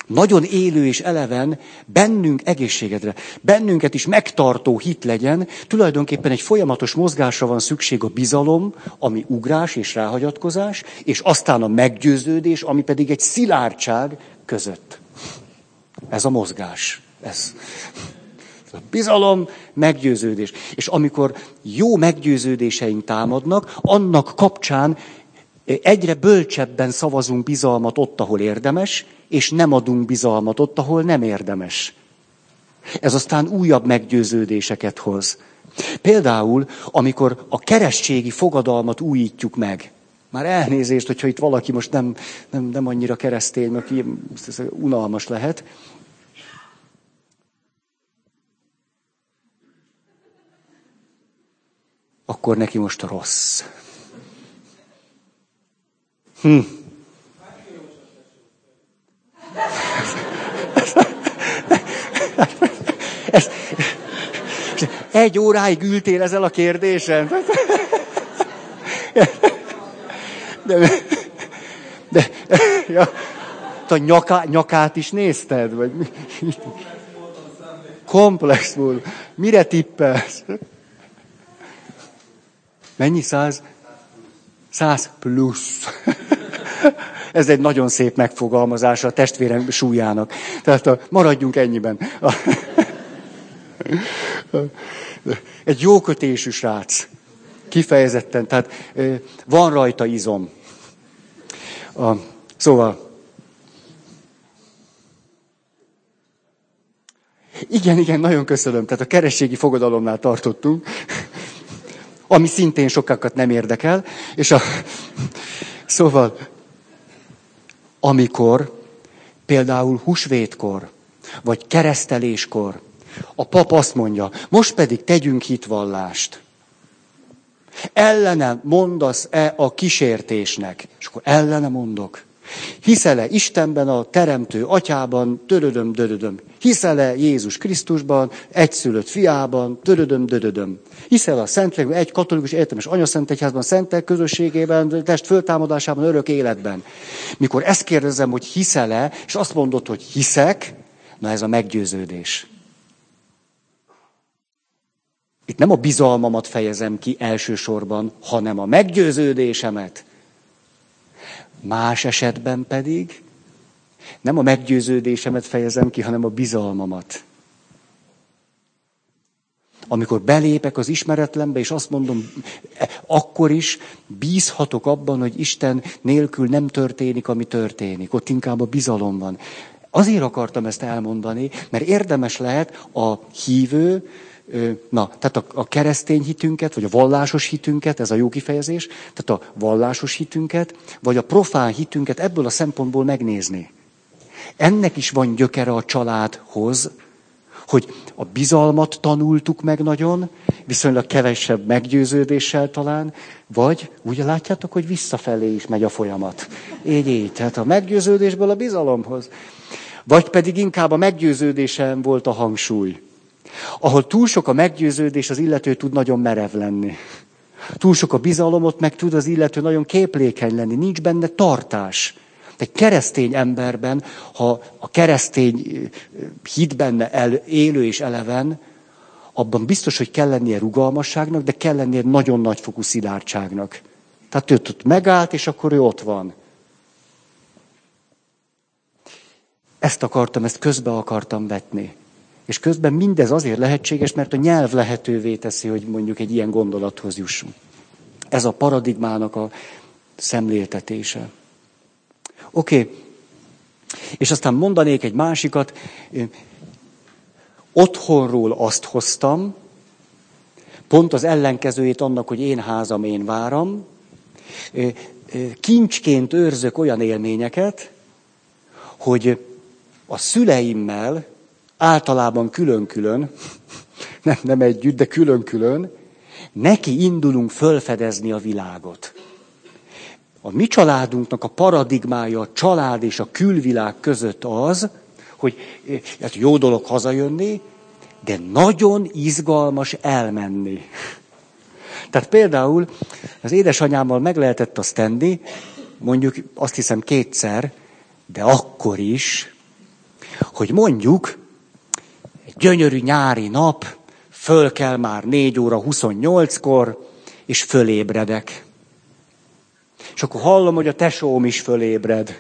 nagyon élő és eleven bennünk egészségedre, bennünket is megtartó hit legyen, tulajdonképpen egy folyamatos mozgásra van szükség a bizalom, ami ugrás és ráhagyatkozás, és aztán a meggyőződés, ami pedig egy szilárdság között. Ez a mozgás. Ez. Bizalom, meggyőződés. És amikor jó meggyőződéseink támadnak, annak kapcsán egyre bölcsebben szavazunk bizalmat ott, ahol érdemes, és nem adunk bizalmat ott, ahol nem érdemes. Ez aztán újabb meggyőződéseket hoz. Például, amikor a keresztségi fogadalmat újítjuk meg, már elnézést, hogyha itt valaki most nem, nem, nem annyira keresztény, aki unalmas lehet. Akkor neki most rossz. Hm. Ez, egy óráig ültél ezzel a kérdésen. De, de ja, a nyaká, nyakát is nézted? Vagy mi? Komplex volt. Mire tippelsz? Mennyi? Száz? Száz plusz. Ez egy nagyon szép megfogalmazása a testvérem súlyának. Tehát a, maradjunk ennyiben. Egy jó kötésű srác. Kifejezetten. Tehát van rajta izom. A, szóval Igen, igen, nagyon köszönöm. Tehát a kerességi fogadalomnál tartottunk, ami szintén sokakat nem érdekel. És a... Szóval, amikor például husvétkor, vagy kereszteléskor a pap azt mondja, most pedig tegyünk hitvallást. Ellene mondasz-e a kísértésnek? És akkor ellene mondok. Hiszele Istenben, a Teremtő Atyában, törödöm, dödödöm. Hiszele Jézus Krisztusban, egyszülött fiában, törödöm, dödödöm. Hiszel a Szentlélek, egy katolikus egyetemes anyaszent egyházban, szentek közösségében, test föltámadásában, örök életben. Mikor ezt kérdezem, hogy hiszele, és azt mondod, hogy hiszek, na ez a meggyőződés. Itt nem a bizalmamat fejezem ki elsősorban, hanem a meggyőződésemet. Más esetben pedig nem a meggyőződésemet fejezem ki, hanem a bizalmamat. Amikor belépek az ismeretlenbe, és azt mondom, akkor is bízhatok abban, hogy Isten nélkül nem történik, ami történik. Ott inkább a bizalom van. Azért akartam ezt elmondani, mert érdemes lehet a hívő, na, tehát a, a keresztény hitünket, vagy a vallásos hitünket, ez a jó kifejezés, tehát a vallásos hitünket, vagy a profán hitünket ebből a szempontból megnézni. Ennek is van gyökere a családhoz, hogy a bizalmat tanultuk meg nagyon, viszonylag kevesebb meggyőződéssel talán, vagy úgy látjátok, hogy visszafelé is megy a folyamat. Így, így. Tehát a meggyőződésből a bizalomhoz. Vagy pedig inkább a meggyőződésen volt a hangsúly. Ahol túl sok a meggyőződés, az illető tud nagyon merev lenni. Túl sok a bizalomot, meg tud az illető nagyon képlékeny lenni. Nincs benne tartás. Egy keresztény emberben, ha a keresztény hit benne el, élő és eleven, abban biztos, hogy kell lennie rugalmasságnak, de kell lennie nagyon nagyfokú szilárdságnak. Tehát ő ott megállt, és akkor ő ott van. Ezt akartam, ezt közbe akartam vetni. És közben mindez azért lehetséges, mert a nyelv lehetővé teszi, hogy mondjuk egy ilyen gondolathoz jussunk. Ez a paradigmának a szemléltetése. Oké. Okay. És aztán mondanék egy másikat. Otthonról azt hoztam, pont az ellenkezőjét annak, hogy én házam, én váram. Kincsként őrzök olyan élményeket, hogy a szüleimmel általában külön-külön, nem, nem együtt, de külön-külön, neki indulunk fölfedezni a világot. A mi családunknak a paradigmája a család és a külvilág között az, hogy hát jó dolog hazajönni, de nagyon izgalmas elmenni. Tehát például az édesanyámmal meg lehetett azt tenni, mondjuk azt hiszem kétszer, de akkor is, hogy mondjuk gyönyörű nyári nap, föl kell már 4 óra 28-kor, és fölébredek. És akkor hallom, hogy a tesóm is fölébred.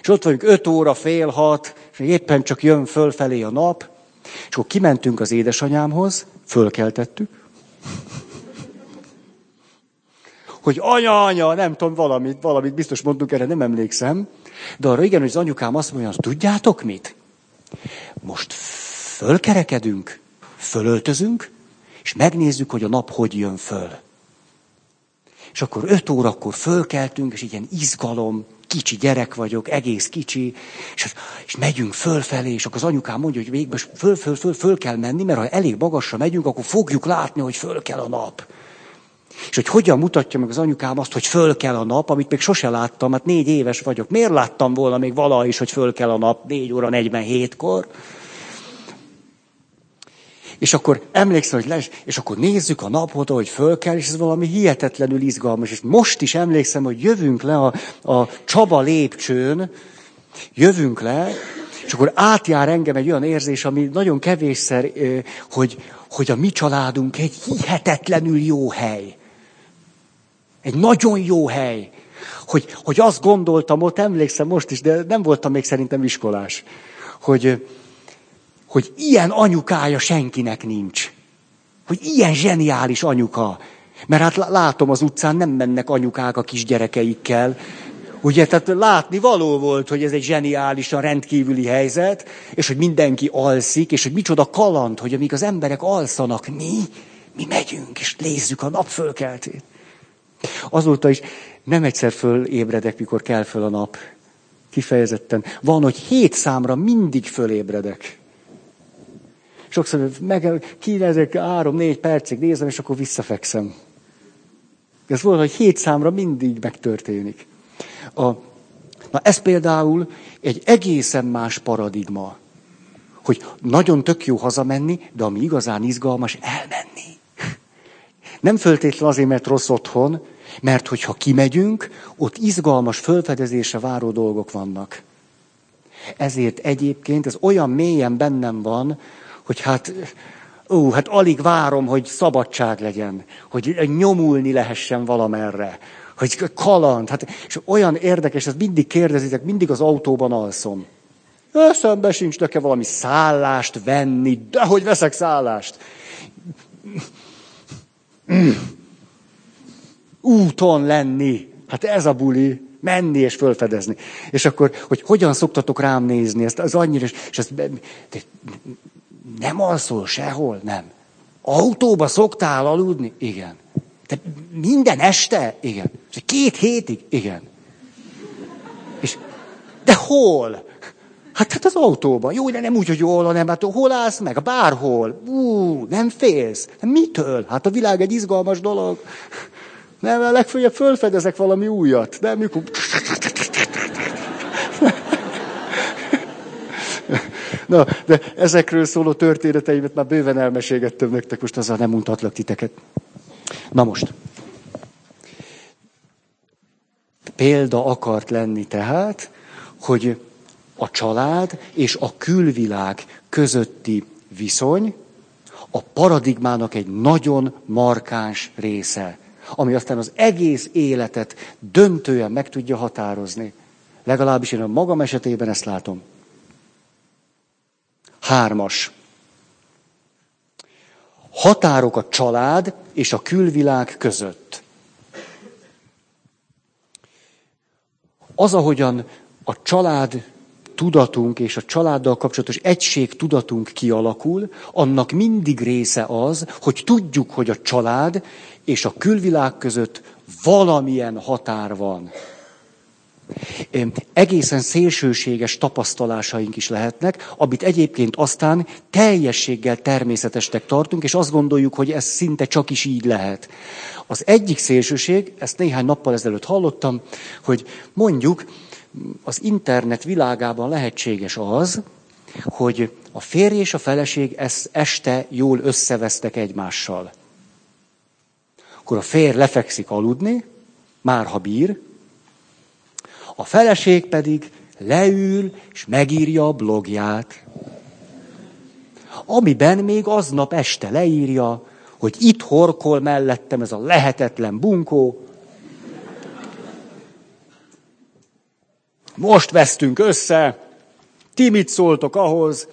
És ott vagyunk 5 óra, fél hat, és éppen csak jön fölfelé a nap, és akkor kimentünk az édesanyámhoz, fölkeltettük, hogy anya, anya, nem tudom, valamit, valamit biztos mondtunk erre, nem emlékszem, de arra igen, hogy az anyukám azt mondja, tudjátok mit? Most fölkerekedünk, fölöltözünk, és megnézzük, hogy a nap hogy jön föl. És akkor öt órakor fölkeltünk, és ilyen izgalom, kicsi gyerek vagyok, egész kicsi, és, és megyünk fölfelé, és akkor az anyukám mondja, hogy végül föl, föl, föl, föl kell menni, mert ha elég magasra megyünk, akkor fogjuk látni, hogy föl kell a nap. És hogy hogyan mutatja meg az anyukám azt, hogy föl kell a nap, amit még sose láttam, hát négy éves vagyok. Miért láttam volna még valaha is, hogy föl kell a nap négy óra 47-kor? És akkor emlékszem, hogy les, és akkor nézzük a napot, hogy föl kell, és ez valami hihetetlenül izgalmas. És most is emlékszem, hogy jövünk le a, a Csaba lépcsőn, jövünk le, és akkor átjár engem egy olyan érzés, ami nagyon kevésszer, hogy, hogy a mi családunk egy hihetetlenül jó hely. Egy nagyon jó hely. Hogy, hogy azt gondoltam ott, emlékszem most is, de nem voltam még szerintem iskolás, hogy, hogy ilyen anyukája senkinek nincs. Hogy ilyen zseniális anyuka. Mert hát látom az utcán nem mennek anyukák a kisgyerekeikkel. Ugye, tehát látni való volt, hogy ez egy zseniálisan rendkívüli helyzet, és hogy mindenki alszik, és hogy micsoda kaland, hogy amíg az emberek alszanak, mi, mi megyünk, és nézzük a nap fölkeltét. Azóta is nem egyszer fölébredek, mikor kell föl a nap. Kifejezetten. Van, hogy hét számra mindig fölébredek. Sokszor meg kínezek három-négy percig nézem, és akkor visszafekszem. Ez hogy hét számra mindig megtörténik. A, na ez például egy egészen más paradigma. Hogy nagyon tök jó hazamenni, de ami igazán izgalmas, elmenni. Nem föltétlen azért, mert rossz otthon, mert hogyha kimegyünk, ott izgalmas fölfedezésre váró dolgok vannak. Ezért egyébként ez olyan mélyen bennem van, hogy hát, ó, hát alig várom, hogy szabadság legyen, hogy nyomulni lehessen valamerre, hogy kaland. Hát, és olyan érdekes, ezt mindig kérdezitek, mindig az autóban alszom. Eszembe sincs nekem valami szállást venni, de hogy veszek szállást. Úton lenni. Hát ez a buli. Menni és fölfedezni. És akkor, hogy hogyan szoktatok rám nézni, ezt az annyira, és ezt, nem alszol sehol? Nem. Autóba szoktál aludni? Igen. Te minden este? Igen. Két hétig? Igen. És, de hol? Hát, hát az autóban. Jó, de nem úgy, hogy jól, hanem hát hol állsz meg? Bárhol. Ú, nem félsz. Mitől? Hát a világ egy izgalmas dolog. Nem, legfeljebb fölfedezek valami újat. Nem, mikor... Na, de ezekről szóló történeteimet már bőven elmesélgettem nektek, most azzal nem mutatlak titeket. Na most. Példa akart lenni tehát, hogy a család és a külvilág közötti viszony a paradigmának egy nagyon markáns része, ami aztán az egész életet döntően meg tudja határozni. Legalábbis én a magam esetében ezt látom. Hármas. Határok a család és a külvilág között. Az, ahogyan a család tudatunk és a családdal kapcsolatos egység tudatunk kialakul, annak mindig része az, hogy tudjuk, hogy a család és a külvilág között valamilyen határ van. Egészen szélsőséges tapasztalásaink is lehetnek, amit egyébként aztán teljességgel természetesnek tartunk, és azt gondoljuk, hogy ez szinte csak is így lehet. Az egyik szélsőség, ezt néhány nappal ezelőtt hallottam, hogy mondjuk az internet világában lehetséges az, hogy a férj és a feleség ezt este jól összevesztek egymással. Akkor a férj lefekszik aludni, már ha bír, a feleség pedig leül és megírja a blogját, amiben még aznap este leírja, hogy itt horkol mellettem ez a lehetetlen bunkó, most vesztünk össze, ti mit szóltok ahhoz,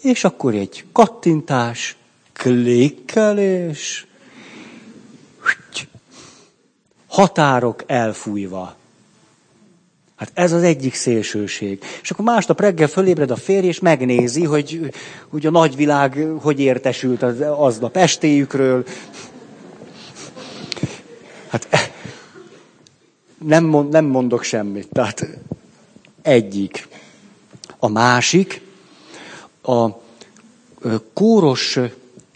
és akkor egy kattintás, klikkelés, határok elfújva. Hát ez az egyik szélsőség. És akkor másnap reggel fölébred a férj, és megnézi, hogy, hogy a nagyvilág hogy értesült az, aznap estéjükről. Hát nem, mond, nem mondok semmit. Tehát egyik. A másik, a kóros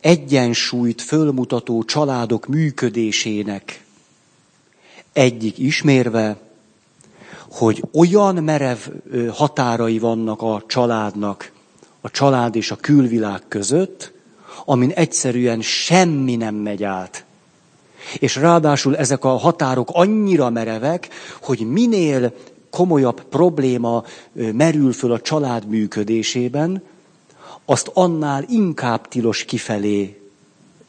egyensúlyt fölmutató családok működésének egyik ismérve, hogy olyan merev határai vannak a családnak, a család és a külvilág között, amin egyszerűen semmi nem megy át. És ráadásul ezek a határok annyira merevek, hogy minél komolyabb probléma merül föl a család működésében, azt annál inkább tilos kifelé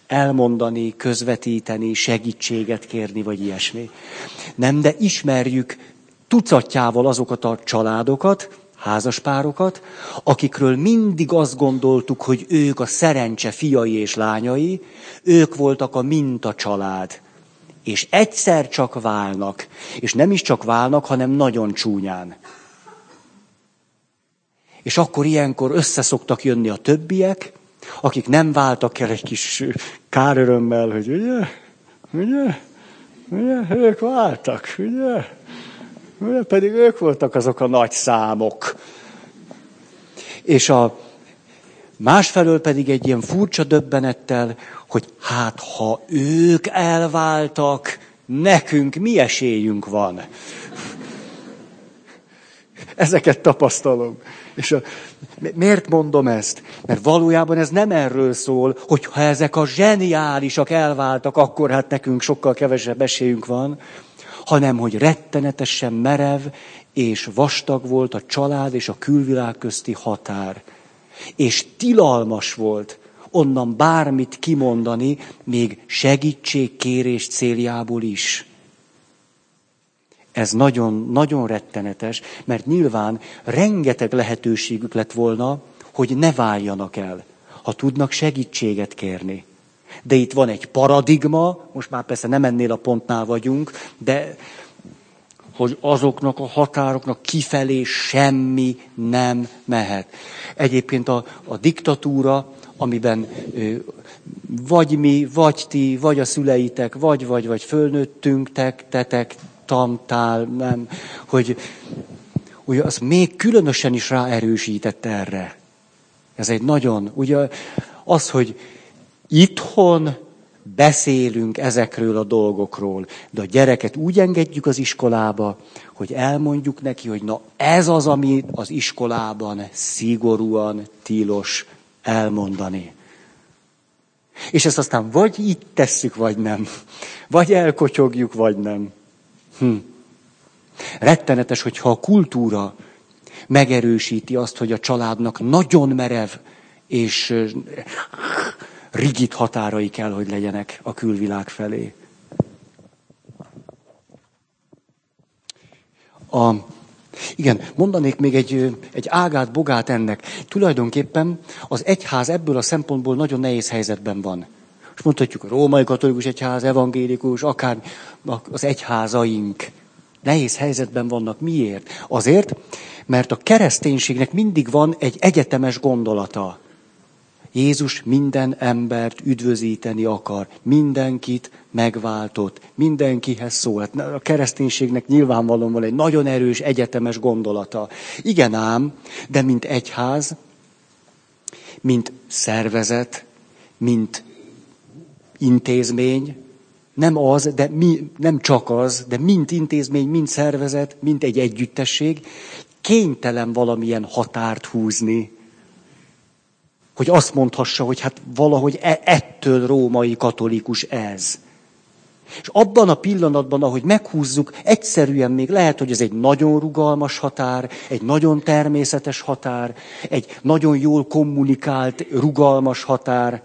elmondani, közvetíteni, segítséget kérni, vagy ilyesmi. Nem, de ismerjük tucatjával azokat a családokat, házaspárokat, akikről mindig azt gondoltuk, hogy ők a szerencse fiai és lányai, ők voltak a minta család. És egyszer csak válnak, és nem is csak válnak, hanem nagyon csúnyán. És akkor ilyenkor összeszoktak jönni a többiek, akik nem váltak el egy kis kárörömmel, hogy ugye, ugye, ugye, ők váltak, ugye, pedig ők voltak azok a nagy számok. És a másfelől pedig egy ilyen furcsa döbbenettel, hogy hát ha ők elváltak, nekünk mi esélyünk van. Ezeket tapasztalom. És a, miért mondom ezt? Mert valójában ez nem erről szól, hogy ha ezek a zseniálisak elváltak, akkor hát nekünk sokkal kevesebb esélyünk van, hanem hogy rettenetesen merev és vastag volt a család és a külvilág közti határ. És tilalmas volt onnan bármit kimondani, még segítségkérés céljából is. Ez nagyon, nagyon rettenetes, mert nyilván rengeteg lehetőségük lett volna, hogy ne váljanak el, ha tudnak segítséget kérni. De itt van egy paradigma, most már persze nem ennél a pontnál vagyunk, de hogy azoknak a határoknak kifelé semmi nem mehet. Egyébként a, a diktatúra, amiben ö, vagy mi, vagy ti, vagy a szüleitek, vagy, vagy, vagy fölnőttünk, tek, tetek, tamtál, nem, hogy, hogy az még különösen is ráerősített erre. Ez egy nagyon, ugye az, hogy itthon beszélünk ezekről a dolgokról, de a gyereket úgy engedjük az iskolába, hogy elmondjuk neki, hogy na ez az, ami az iskolában szigorúan tilos elmondani. És ezt aztán vagy így tesszük, vagy nem. Vagy elkotyogjuk, vagy nem. Hm. Rettenetes, hogyha a kultúra megerősíti azt, hogy a családnak nagyon merev és rigid határai kell, hogy legyenek a külvilág felé. A, igen, mondanék még egy, egy ágát, bogát ennek. Tulajdonképpen az egyház ebből a szempontból nagyon nehéz helyzetben van. És mondhatjuk a római katolikus egyház, evangélikus, akár az egyházaink nehéz helyzetben vannak. Miért? Azért, mert a kereszténységnek mindig van egy egyetemes gondolata. Jézus minden embert üdvözíteni akar, mindenkit megváltott, mindenkihez szól. Hát a kereszténységnek nyilvánvalóan van egy nagyon erős egyetemes gondolata. Igen ám, de mint egyház, mint szervezet, mint intézmény, nem az, de mi, nem csak az, de mint intézmény, mint szervezet, mint egy együttesség, kénytelen valamilyen határt húzni hogy azt mondhassa, hogy hát valahogy e- ettől római katolikus ez. És abban a pillanatban, ahogy meghúzzuk, egyszerűen még lehet, hogy ez egy nagyon rugalmas határ, egy nagyon természetes határ, egy nagyon jól kommunikált, rugalmas határ,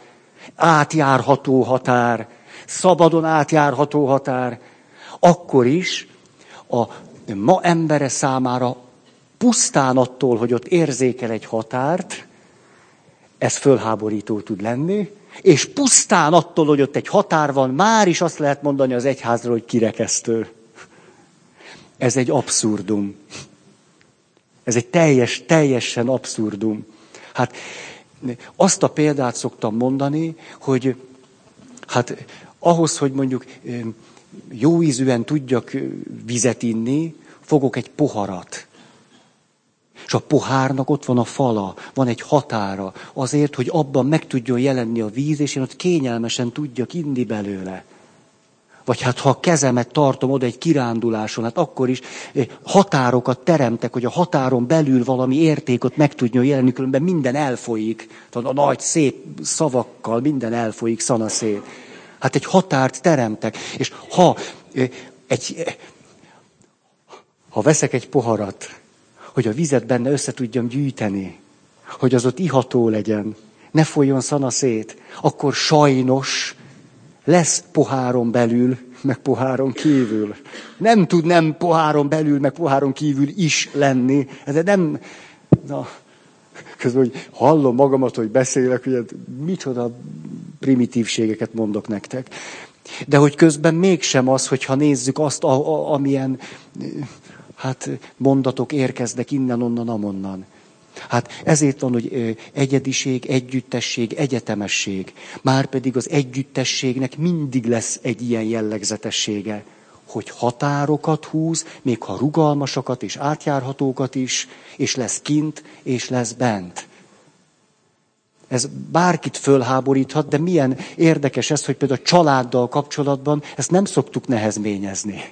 átjárható határ, szabadon átjárható határ, akkor is a ma embere számára pusztán attól, hogy ott érzékel egy határt, ez fölháborító tud lenni, és pusztán attól, hogy ott egy határ van, már is azt lehet mondani az egyházról, hogy kirekesztő. Ez egy abszurdum. Ez egy teljes, teljesen abszurdum. Hát azt a példát szoktam mondani, hogy hát ahhoz, hogy mondjuk jó ízűen tudjak vizet inni, fogok egy poharat. És pohárnak ott van a fala, van egy határa, azért, hogy abban meg tudjon jelenni a víz, és én ott kényelmesen tudjak inni belőle. Vagy hát ha a kezemet tartom oda egy kiránduláson, hát akkor is eh, határokat teremtek, hogy a határon belül valami értékot meg tudjon jelenni, különben minden elfolyik. A nagy, szép szavakkal minden elfolyik szanaszét. Hát egy határt teremtek. És ha eh, egy, eh, ha veszek egy poharat, hogy a vizet benne össze tudjam gyűjteni, hogy az ott iható legyen, ne folyjon szana szét, akkor sajnos lesz poháron belül, meg poháron kívül. Nem tud nem poháron belül, meg poháron kívül is lenni. Ez nem... Na, közben, hogy hallom magamat, hogy beszélek, hogy micsoda primitívségeket mondok nektek. De hogy közben mégsem az, hogyha nézzük azt, a, a, amilyen hát mondatok érkeznek innen, onnan, amonnan. Hát ezért van, hogy egyediség, együttesség, egyetemesség. Márpedig az együttességnek mindig lesz egy ilyen jellegzetessége, hogy határokat húz, még ha rugalmasakat és átjárhatókat is, és lesz kint, és lesz bent. Ez bárkit fölháboríthat, de milyen érdekes ez, hogy például a családdal kapcsolatban ezt nem szoktuk nehezményezni.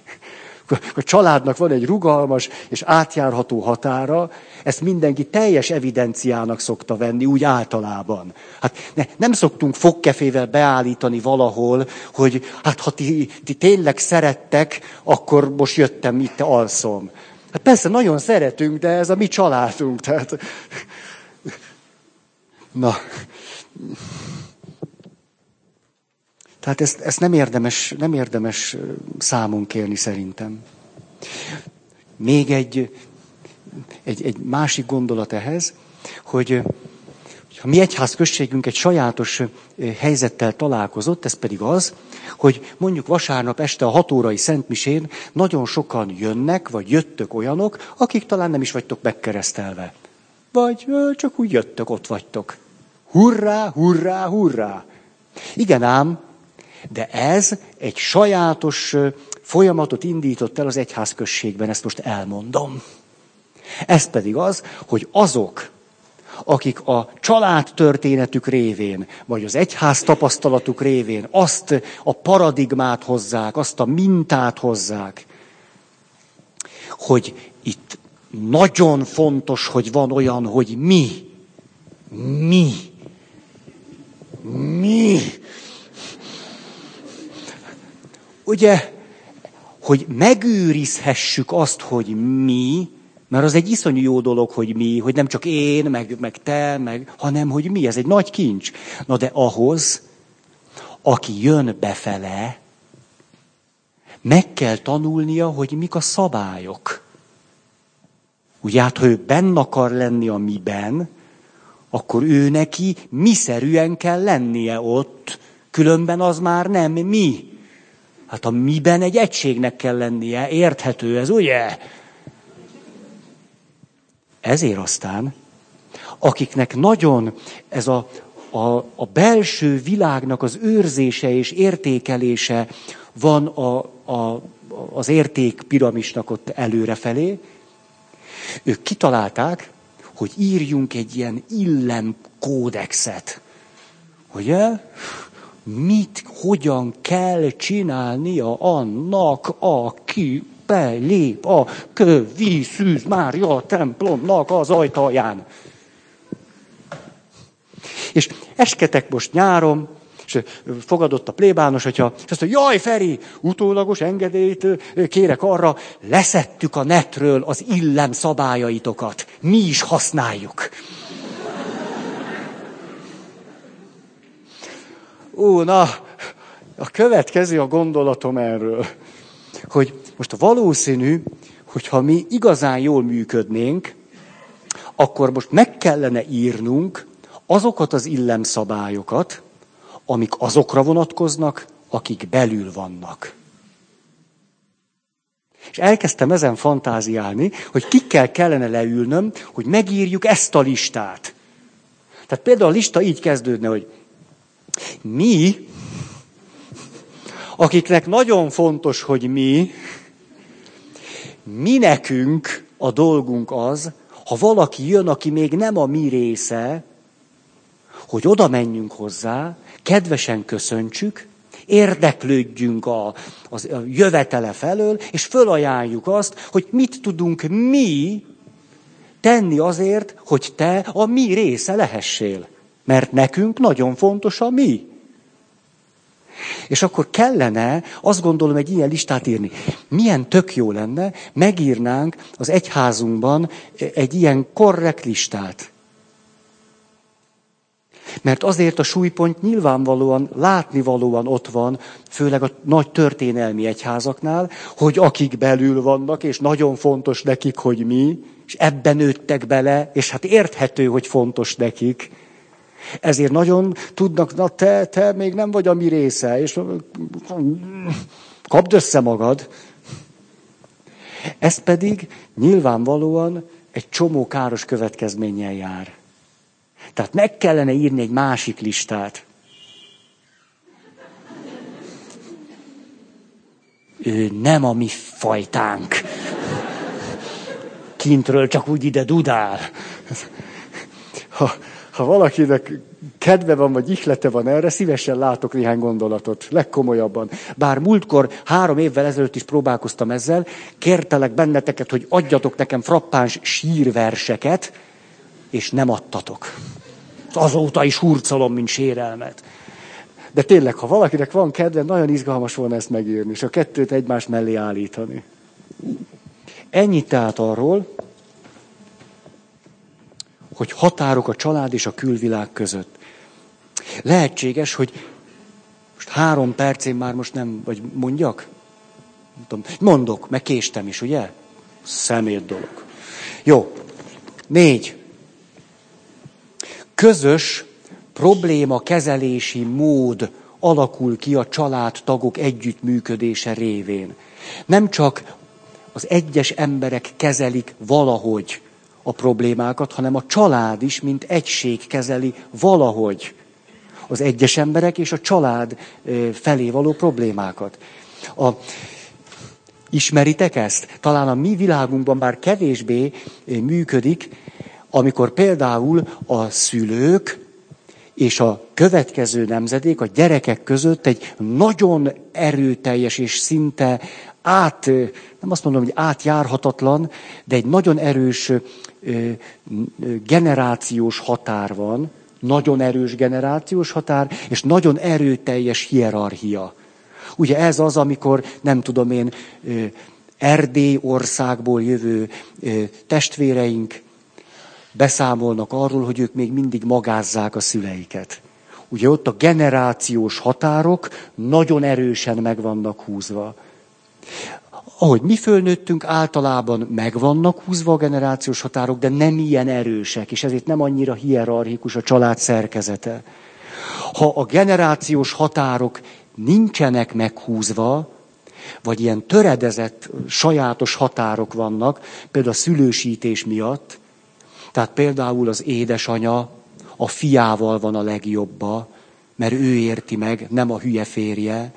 A családnak van egy rugalmas és átjárható határa, ezt mindenki teljes evidenciának szokta venni, úgy általában. Hát ne, nem szoktunk fogkefével beállítani valahol, hogy hát ha ti, ti tényleg szerettek, akkor most jöttem, itt alszom. Hát persze, nagyon szeretünk, de ez a mi családunk. Tehát... Na. Tehát ezt, ezt nem, érdemes, nem érdemes számon kérni szerintem. Még egy, egy, egy másik gondolat ehhez, hogy ha mi egyház községünk egy sajátos helyzettel találkozott, ez pedig az, hogy mondjuk vasárnap este a hatórai szentmisén nagyon sokan jönnek, vagy jöttök olyanok, akik talán nem is vagytok megkeresztelve. Vagy csak úgy jöttök, ott vagytok. Hurrá, hurrá, hurrá! Igen ám, de ez egy sajátos folyamatot indított el az egyházközségben, ezt most elmondom. Ez pedig az, hogy azok, akik a család történetük révén, vagy az egyház tapasztalatuk révén azt a paradigmát hozzák, azt a mintát hozzák, hogy itt nagyon fontos, hogy van olyan, hogy mi, mi, mi. Ugye, hogy megőrizhessük azt, hogy mi, mert az egy iszonyú jó dolog, hogy mi, hogy nem csak én, meg, meg te, meg, hanem hogy mi, ez egy nagy kincs. Na de ahhoz, aki jön befele, meg kell tanulnia, hogy mik a szabályok. Ugye hát, ha ő benn akar lenni a miben, akkor ő neki miszerűen kell lennie ott, különben az már nem mi. Hát a miben egy egységnek kell lennie, érthető ez, ugye? Ezért aztán, akiknek nagyon ez a, a, a belső világnak az őrzése és értékelése van a, a, az értékpiramisnak ott előrefelé, ők kitalálták, hogy írjunk egy ilyen illem kódexet. Ugye? Mit, hogyan kell csinálnia annak, aki belép a kövi Szűz Mária templomnak az ajtaján. És esketek most nyáron, és fogadott a plébános, hogyha azt mondja, jaj Feri, utólagos engedélyt kérek arra, leszettük a netről az illem szabályaitokat. Mi is használjuk. Ó, na, a következő a gondolatom erről, hogy most valószínű, hogyha mi igazán jól működnénk, akkor most meg kellene írnunk azokat az illemszabályokat, amik azokra vonatkoznak, akik belül vannak. És elkezdtem ezen fantáziálni, hogy kikkel kellene leülnöm, hogy megírjuk ezt a listát. Tehát például a lista így kezdődne, hogy mi, akiknek nagyon fontos, hogy mi, mi nekünk a dolgunk az, ha valaki jön, aki még nem a mi része, hogy oda menjünk hozzá, kedvesen köszöntsük, érdeklődjünk a, a, a jövetele felől, és fölajánljuk azt, hogy mit tudunk mi tenni azért, hogy te a mi része lehessél. Mert nekünk nagyon fontos a mi. És akkor kellene, azt gondolom, egy ilyen listát írni. Milyen tök jó lenne, megírnánk az egyházunkban egy ilyen korrekt listát. Mert azért a súlypont nyilvánvalóan, látnivalóan ott van, főleg a nagy történelmi egyházaknál, hogy akik belül vannak, és nagyon fontos nekik, hogy mi, és ebben nőttek bele, és hát érthető, hogy fontos nekik. Ezért nagyon tudnak, na te, te még nem vagy a mi része, és kapd össze magad. Ez pedig nyilvánvalóan egy csomó káros következménnyel jár. Tehát meg kellene írni egy másik listát. Ő nem a mi fajtánk. Kintről csak úgy ide dudál. Ha, ha valakinek kedve van, vagy ihlete van erre, szívesen látok néhány gondolatot, legkomolyabban. Bár múltkor, három évvel ezelőtt is próbálkoztam ezzel, kértelek benneteket, hogy adjatok nekem frappáns sírverseket, és nem adtatok. Azóta is hurcolom, mint sérelmet. De tényleg, ha valakinek van kedve, nagyon izgalmas volna ezt megírni, és a kettőt egymás mellé állítani. Ennyit tehát arról, hogy határok a család és a külvilág között. Lehetséges, hogy most három percén már most nem, vagy mondjak? Nem tudom. Mondok, meg késtem is, ugye? Szemét dolog. Jó. Négy. Közös probléma kezelési mód alakul ki a családtagok együttműködése révén. Nem csak az egyes emberek kezelik valahogy a problémákat, hanem a család is, mint egység kezeli valahogy az egyes emberek és a család felé való problémákat. A, ismeritek ezt? Talán a mi világunkban bár kevésbé működik, amikor például a szülők és a következő nemzedék a gyerekek között egy nagyon erőteljes és szinte át, nem azt mondom, hogy átjárhatatlan, de egy nagyon erős generációs határ van, nagyon erős generációs határ, és nagyon erőteljes hierarchia. Ugye ez az, amikor, nem tudom én, Erdély országból jövő testvéreink beszámolnak arról, hogy ők még mindig magázzák a szüleiket. Ugye ott a generációs határok nagyon erősen meg vannak húzva ahogy mi fölnőttünk, általában megvannak húzva a generációs határok, de nem ilyen erősek, és ezért nem annyira hierarchikus a család szerkezete. Ha a generációs határok nincsenek meghúzva, vagy ilyen töredezett, sajátos határok vannak, például a szülősítés miatt, tehát például az édesanya a fiával van a legjobba, mert ő érti meg, nem a hülye férje,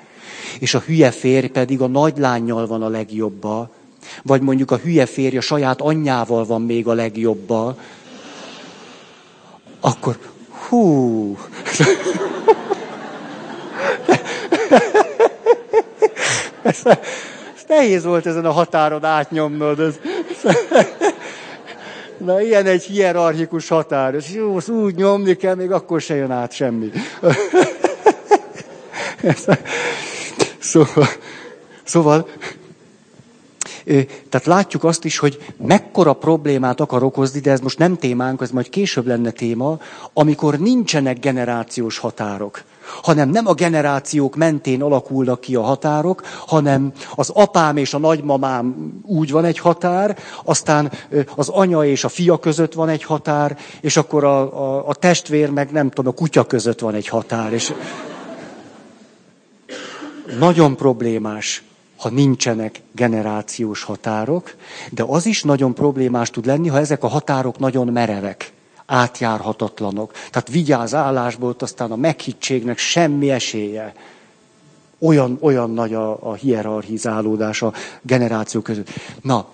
és a hülye férj pedig a nagylányjal van a legjobba, vagy mondjuk a hülye férj a saját anyjával van még a legjobba, akkor hú. ez, ez nehéz volt ezen a határon átnyomnod. Ez, na, ilyen egy hierarchikus határ. És jó, úgy nyomni kell, még akkor se jön át semmi. Szóval, szóval tehát látjuk azt is, hogy mekkora problémát akar okozni, de ez most nem témánk, ez majd később lenne téma, amikor nincsenek generációs határok. Hanem nem a generációk mentén alakulnak ki a határok, hanem az apám és a nagymamám úgy van egy határ, aztán az anya és a fia között van egy határ, és akkor a, a, a testvér meg nem tudom, a kutya között van egy határ. És nagyon problémás, ha nincsenek generációs határok, de az is nagyon problémás tud lenni, ha ezek a határok nagyon merevek, átjárhatatlanok. Tehát vigyáz állásból, aztán a meghittségnek semmi esélye. Olyan, olyan nagy a, a hierarchizálódás a generáció között. Na,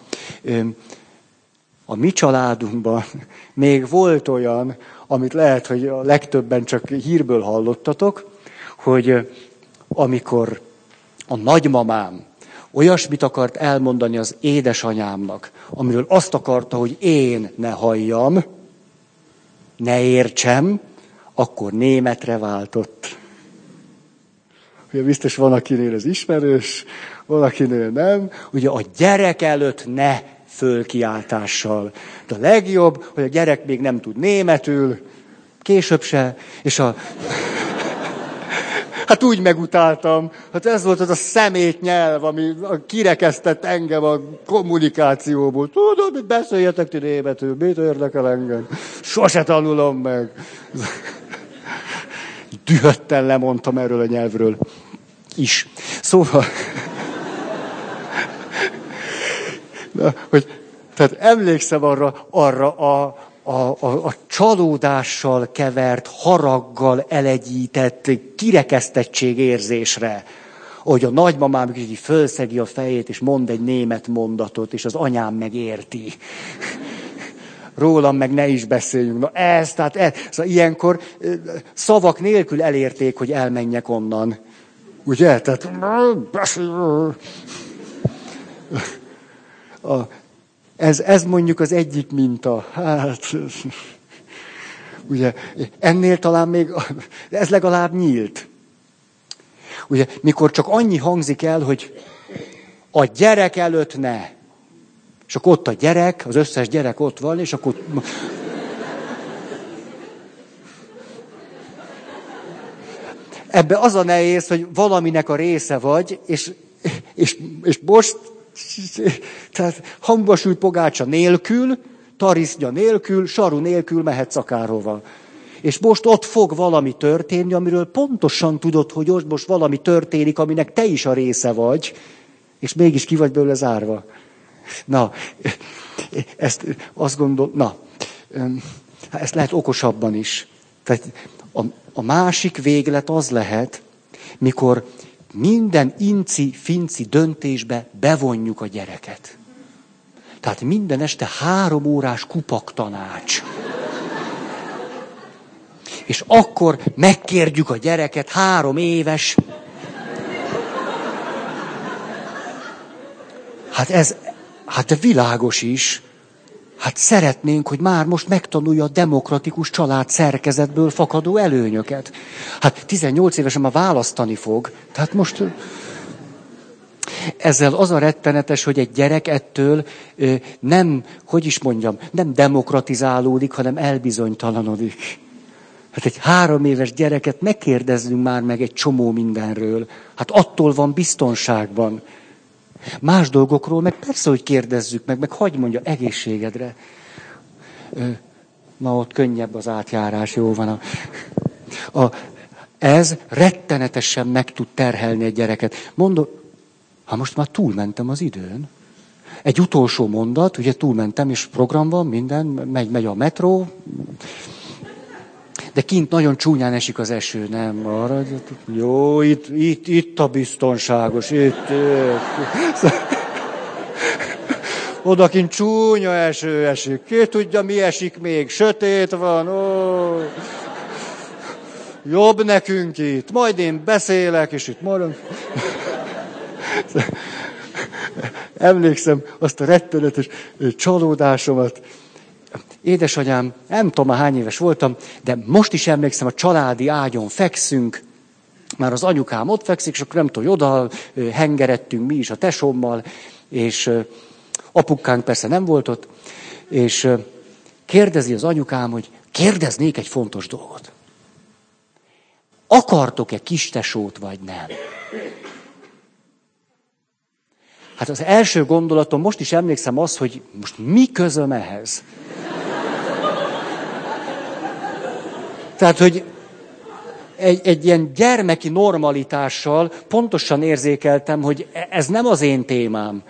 a mi családunkban még volt olyan, amit lehet, hogy a legtöbben csak hírből hallottatok, hogy amikor a nagymamám olyasmit akart elmondani az édesanyámnak, amiről azt akarta, hogy én ne halljam, ne értsem, akkor németre váltott. Ugye biztos van, akinél ez ismerős, van, akinél nem. Ugye a gyerek előtt ne fölkiáltással. De a legjobb, hogy a gyerek még nem tud németül, Később se. És a... Hát úgy megutáltam. Hát ez volt az a szemét nyelv, ami kirekesztett engem a kommunikációból. Tudod, mit beszéljetek ti németül, mit érdekel engem? Sose tanulom meg. Dühötten lemondtam erről a nyelvről. Is. Szóval... Na, hogy, tehát emlékszem arra, arra a, a, a, a csalódással kevert, haraggal elegyített kirekesztettség érzésre, hogy a nagymamám így fölszegi a fejét, és mond egy német mondatot, és az anyám megérti. Rólam meg ne is beszéljünk. Na ez, tehát ez. Szóval ilyenkor szavak nélkül elérték, hogy elmenjek onnan. Ugye? Tehát... A, ez, ez mondjuk az egyik minta. Hát, ugye, ennél talán még, ez legalább nyílt. Ugye, mikor csak annyi hangzik el, hogy a gyerek előtt ne. És akkor ott a gyerek, az összes gyerek ott van, és akkor... Ebbe az a nehéz, hogy valaminek a része vagy, és, és, és most tehát hangba sült pogácsa nélkül, tarisznya nélkül, saru nélkül mehetsz akárhova. És most ott fog valami történni, amiről pontosan tudod, hogy ott most valami történik, aminek te is a része vagy, és mégis ki vagy belőle zárva. Na, ezt azt gondol, na, ezt lehet okosabban is. Tehát a, a másik véglet az lehet, mikor minden inci-finci döntésbe bevonjuk a gyereket. Tehát minden este három órás kupak tanács. És akkor megkérjük a gyereket, három éves. Hát ez, hát világos is. Hát szeretnénk, hogy már most megtanulja a demokratikus család szerkezetből fakadó előnyöket. Hát 18 évesen már választani fog. Tehát most ezzel az a rettenetes, hogy egy gyerek ettől nem, hogy is mondjam, nem demokratizálódik, hanem elbizonytalanodik. Hát egy három éves gyereket ne már meg egy csomó mindenről. Hát attól van biztonságban. Más dolgokról meg persze, hogy kérdezzük meg, meg hagyd mondja egészségedre. Na, ott könnyebb az átjárás, jó van. A, a, ez rettenetesen meg tud terhelni egy gyereket. Mondom, ha most már túlmentem az időn. Egy utolsó mondat, ugye túlmentem, és program van, minden, megy, megy a metró, de kint nagyon csúnyán esik az eső, nem? Maradjatok. Jó, itt, itt, itt a biztonságos, itt. itt. Odakint csúnya eső esik. Ki tudja, mi esik még? Sötét van, ó. Jobb nekünk itt. Majd én beszélek, és itt maradunk. Emlékszem azt a rettenetes csalódásomat, édesanyám, nem tudom hány éves voltam, de most is emlékszem, a családi ágyon fekszünk, már az anyukám ott fekszik, és akkor nem tudom, oda hengerettünk mi is a tesómmal, és apukánk persze nem volt ott, és kérdezi az anyukám, hogy kérdeznék egy fontos dolgot. Akartok-e kistesót, vagy nem? Hát az első gondolatom, most is emlékszem az, hogy most mi közöm ehhez? Tehát, hogy egy, egy ilyen gyermeki normalitással pontosan érzékeltem, hogy e, ez nem az én témám.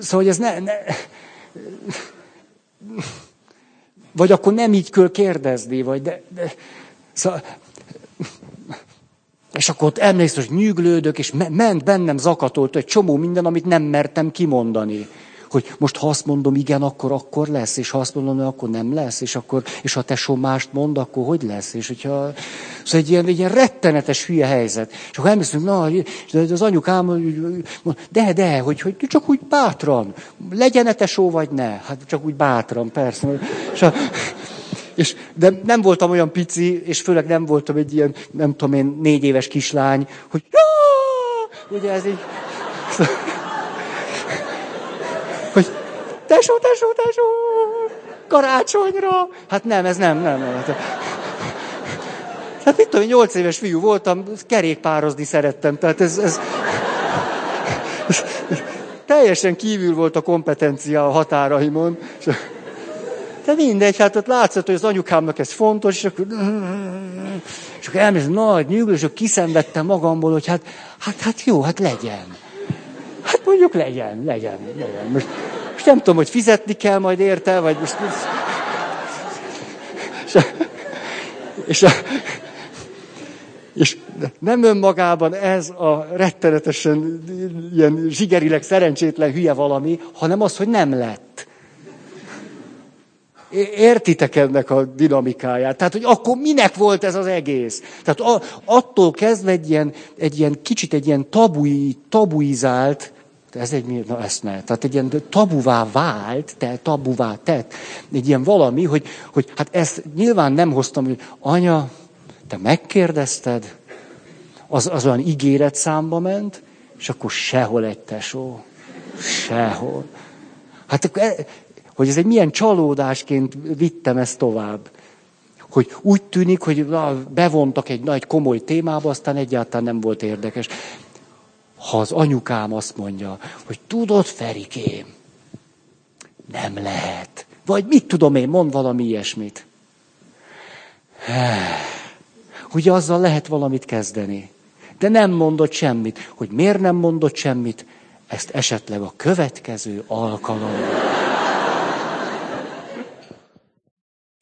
Szóval, hogy ez ne, ne... Vagy akkor nem így kell kérdezni, vagy de... de... Szóval... És akkor ott emlékszem, hogy nyűglődök, és ment bennem zakatolt egy csomó minden, amit nem mertem kimondani hogy most ha azt mondom igen, akkor akkor lesz, és ha azt mondom, akkor nem lesz, és akkor, és ha tesó mást mond, akkor hogy lesz, és hogyha, szóval egy ilyen, egy ilyen rettenetes hülye helyzet. És akkor elmészünk, na, az anyukám, de, de, hogy, hogy csak úgy bátran, legyen-e tesó, vagy ne? Hát csak úgy bátran, persze. És, a, és, de nem voltam olyan pici, és főleg nem voltam egy ilyen, nem tudom én, négy éves kislány, hogy ugye ez így... Hogy tesó, tesó, tesó! Karácsonyra! Hát nem, ez nem, nem. nem. Hát mit tudom, nyolc éves fiú voltam, kerékpározni szerettem. Tehát ez, ez, ez, teljesen kívül volt a kompetencia a határaimon. De mindegy, hát ott látszott, hogy az anyukámnak ez fontos, és akkor, és akkor elmész nagy nyugodás, és akkor kiszenvedtem magamból, hogy hát, hát, hát jó, hát legyen. Hát mondjuk legyen, legyen, legyen. Most, most nem tudom, hogy fizetni kell majd érte, vagy most... És, és, és, és nem önmagában ez a rettenetesen ilyen zsigerileg szerencsétlen hülye valami, hanem az, hogy nem lett. Értitek ennek a dinamikáját? Tehát, hogy akkor minek volt ez az egész? Tehát a, attól kezdve egy ilyen, egy ilyen kicsit egy ilyen tabui, tabuizált, ez egy, na ezt ne, tehát egy ilyen tabuvá vált, te tabuvá tett, egy ilyen valami, hogy, hogy hát ezt nyilván nem hoztam, hogy anya, te megkérdezted, az, az olyan ígéret számba ment, és akkor sehol egy tesó. Sehol. Hát e, hogy ez egy milyen csalódásként vittem ezt tovább. Hogy úgy tűnik, hogy na, bevontak egy nagy komoly témába, aztán egyáltalán nem volt érdekes. Ha az anyukám azt mondja, hogy tudod, Ferikém, nem lehet. Vagy mit tudom én, mond valami ilyesmit. Hogy azzal lehet valamit kezdeni. De nem mondott semmit. Hogy miért nem mondott semmit, ezt esetleg a következő alkalommal